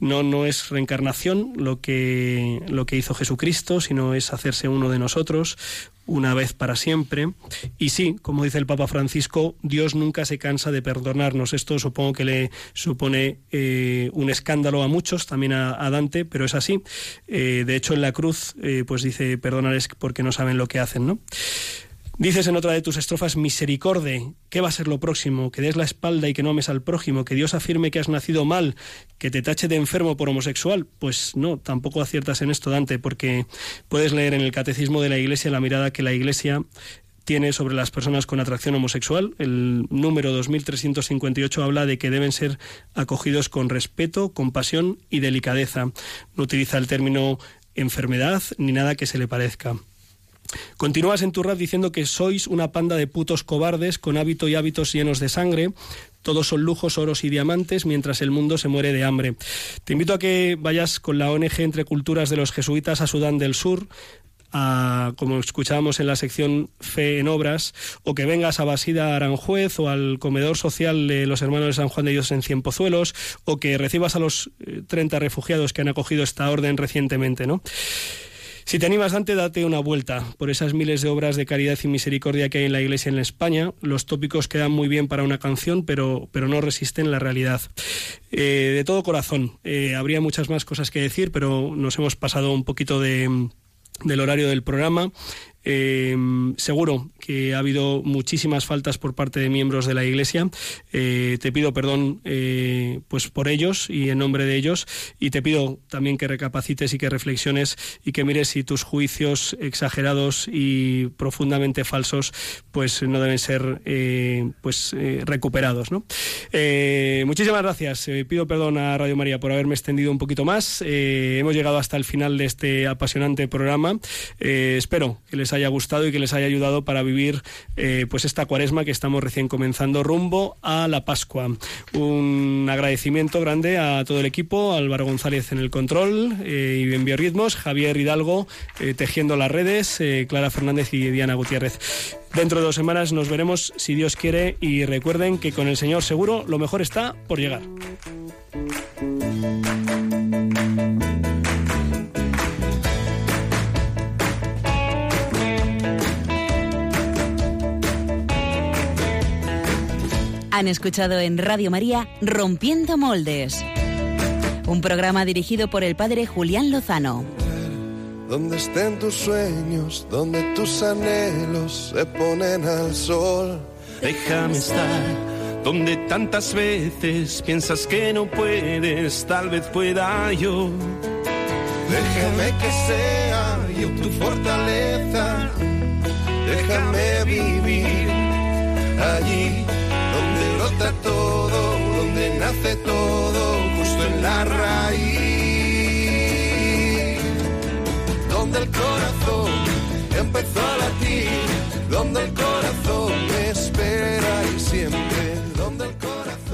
No, no es reencarnación lo que, lo que hizo Jesucristo, sino es hacerse uno de nosotros, una vez para siempre. Y sí, como dice el Papa Francisco, Dios nunca se cansa de perdonarnos. Esto supongo que le supone eh, un escándalo a muchos, también a, Dante, pero es así. Eh, de hecho, en la cruz, eh, pues dice, perdonarles porque no saben lo que hacen, ¿no? Dices en otra de tus estrofas, misericorde, ¿qué va a ser lo próximo? Que des la espalda y que no ames al prójimo, que Dios afirme que has nacido mal, que te tache de enfermo por homosexual. Pues no, tampoco aciertas en esto, Dante, porque puedes leer en el Catecismo de la Iglesia la mirada que la Iglesia tiene sobre las personas con atracción homosexual. El número 2358 habla de que deben ser acogidos con respeto, compasión y delicadeza. No utiliza el término enfermedad ni nada que se le parezca. Continúas en tu rap diciendo que sois una panda de putos cobardes con hábito y hábitos llenos de sangre. Todos son lujos, oros y diamantes, mientras el mundo se muere de hambre. Te invito a que vayas con la ONG Entre Culturas de los Jesuitas a Sudán del Sur, a, como escuchábamos en la sección Fe en Obras, o que vengas a Basida Aranjuez o al comedor social de los hermanos de San Juan de Dios en Cienpozuelos, o que recibas a los eh, 30 refugiados que han acogido esta orden recientemente, ¿no? Si te animas, Dante, date una vuelta por esas miles de obras de caridad y misericordia que hay en la Iglesia en España. Los tópicos quedan muy bien para una canción, pero, pero no resisten la realidad. Eh, de todo corazón, eh, habría muchas más cosas que decir, pero nos hemos pasado un poquito de, del horario del programa. Eh, seguro que ha habido muchísimas faltas por parte de miembros de la Iglesia. Eh, te pido perdón eh, pues por ellos y en nombre de ellos y te pido también que recapacites y que reflexiones y que mires si tus juicios exagerados y profundamente falsos pues no deben ser eh, pues recuperados. ¿no? Muchísimas gracias. Pido perdón a Radio María por haberme extendido un poquito más. Hemos llegado hasta el final de este apasionante programa. Espero que les haya gustado y que les haya ayudado para vivir eh, pues esta cuaresma que estamos recién comenzando rumbo a la Pascua. Un agradecimiento grande a todo el equipo, Álvaro González en el control eh, y en biorritmos, Javier Hidalgo eh, tejiendo las redes, Clara Fernández y Diana Gutiérrez. Dentro de dos semanas nos veremos si Dios quiere y recuerden que con el Señor seguro lo mejor está por llegar. Han escuchado en Radio María Rompiendo Moldes, un programa dirigido por el padre Julián Lozano. Donde estén tus sueños, donde tus anhelos se ponen al sol. Déjame estar donde tantas veces piensas que no puedes, tal vez pueda yo. Déjame que sea yo tu fortaleza. Déjame vivir allí todo, donde nace todo, justo en la raíz. Donde el corazón empezó a latir, donde el corazón espera y siempre, donde el corazón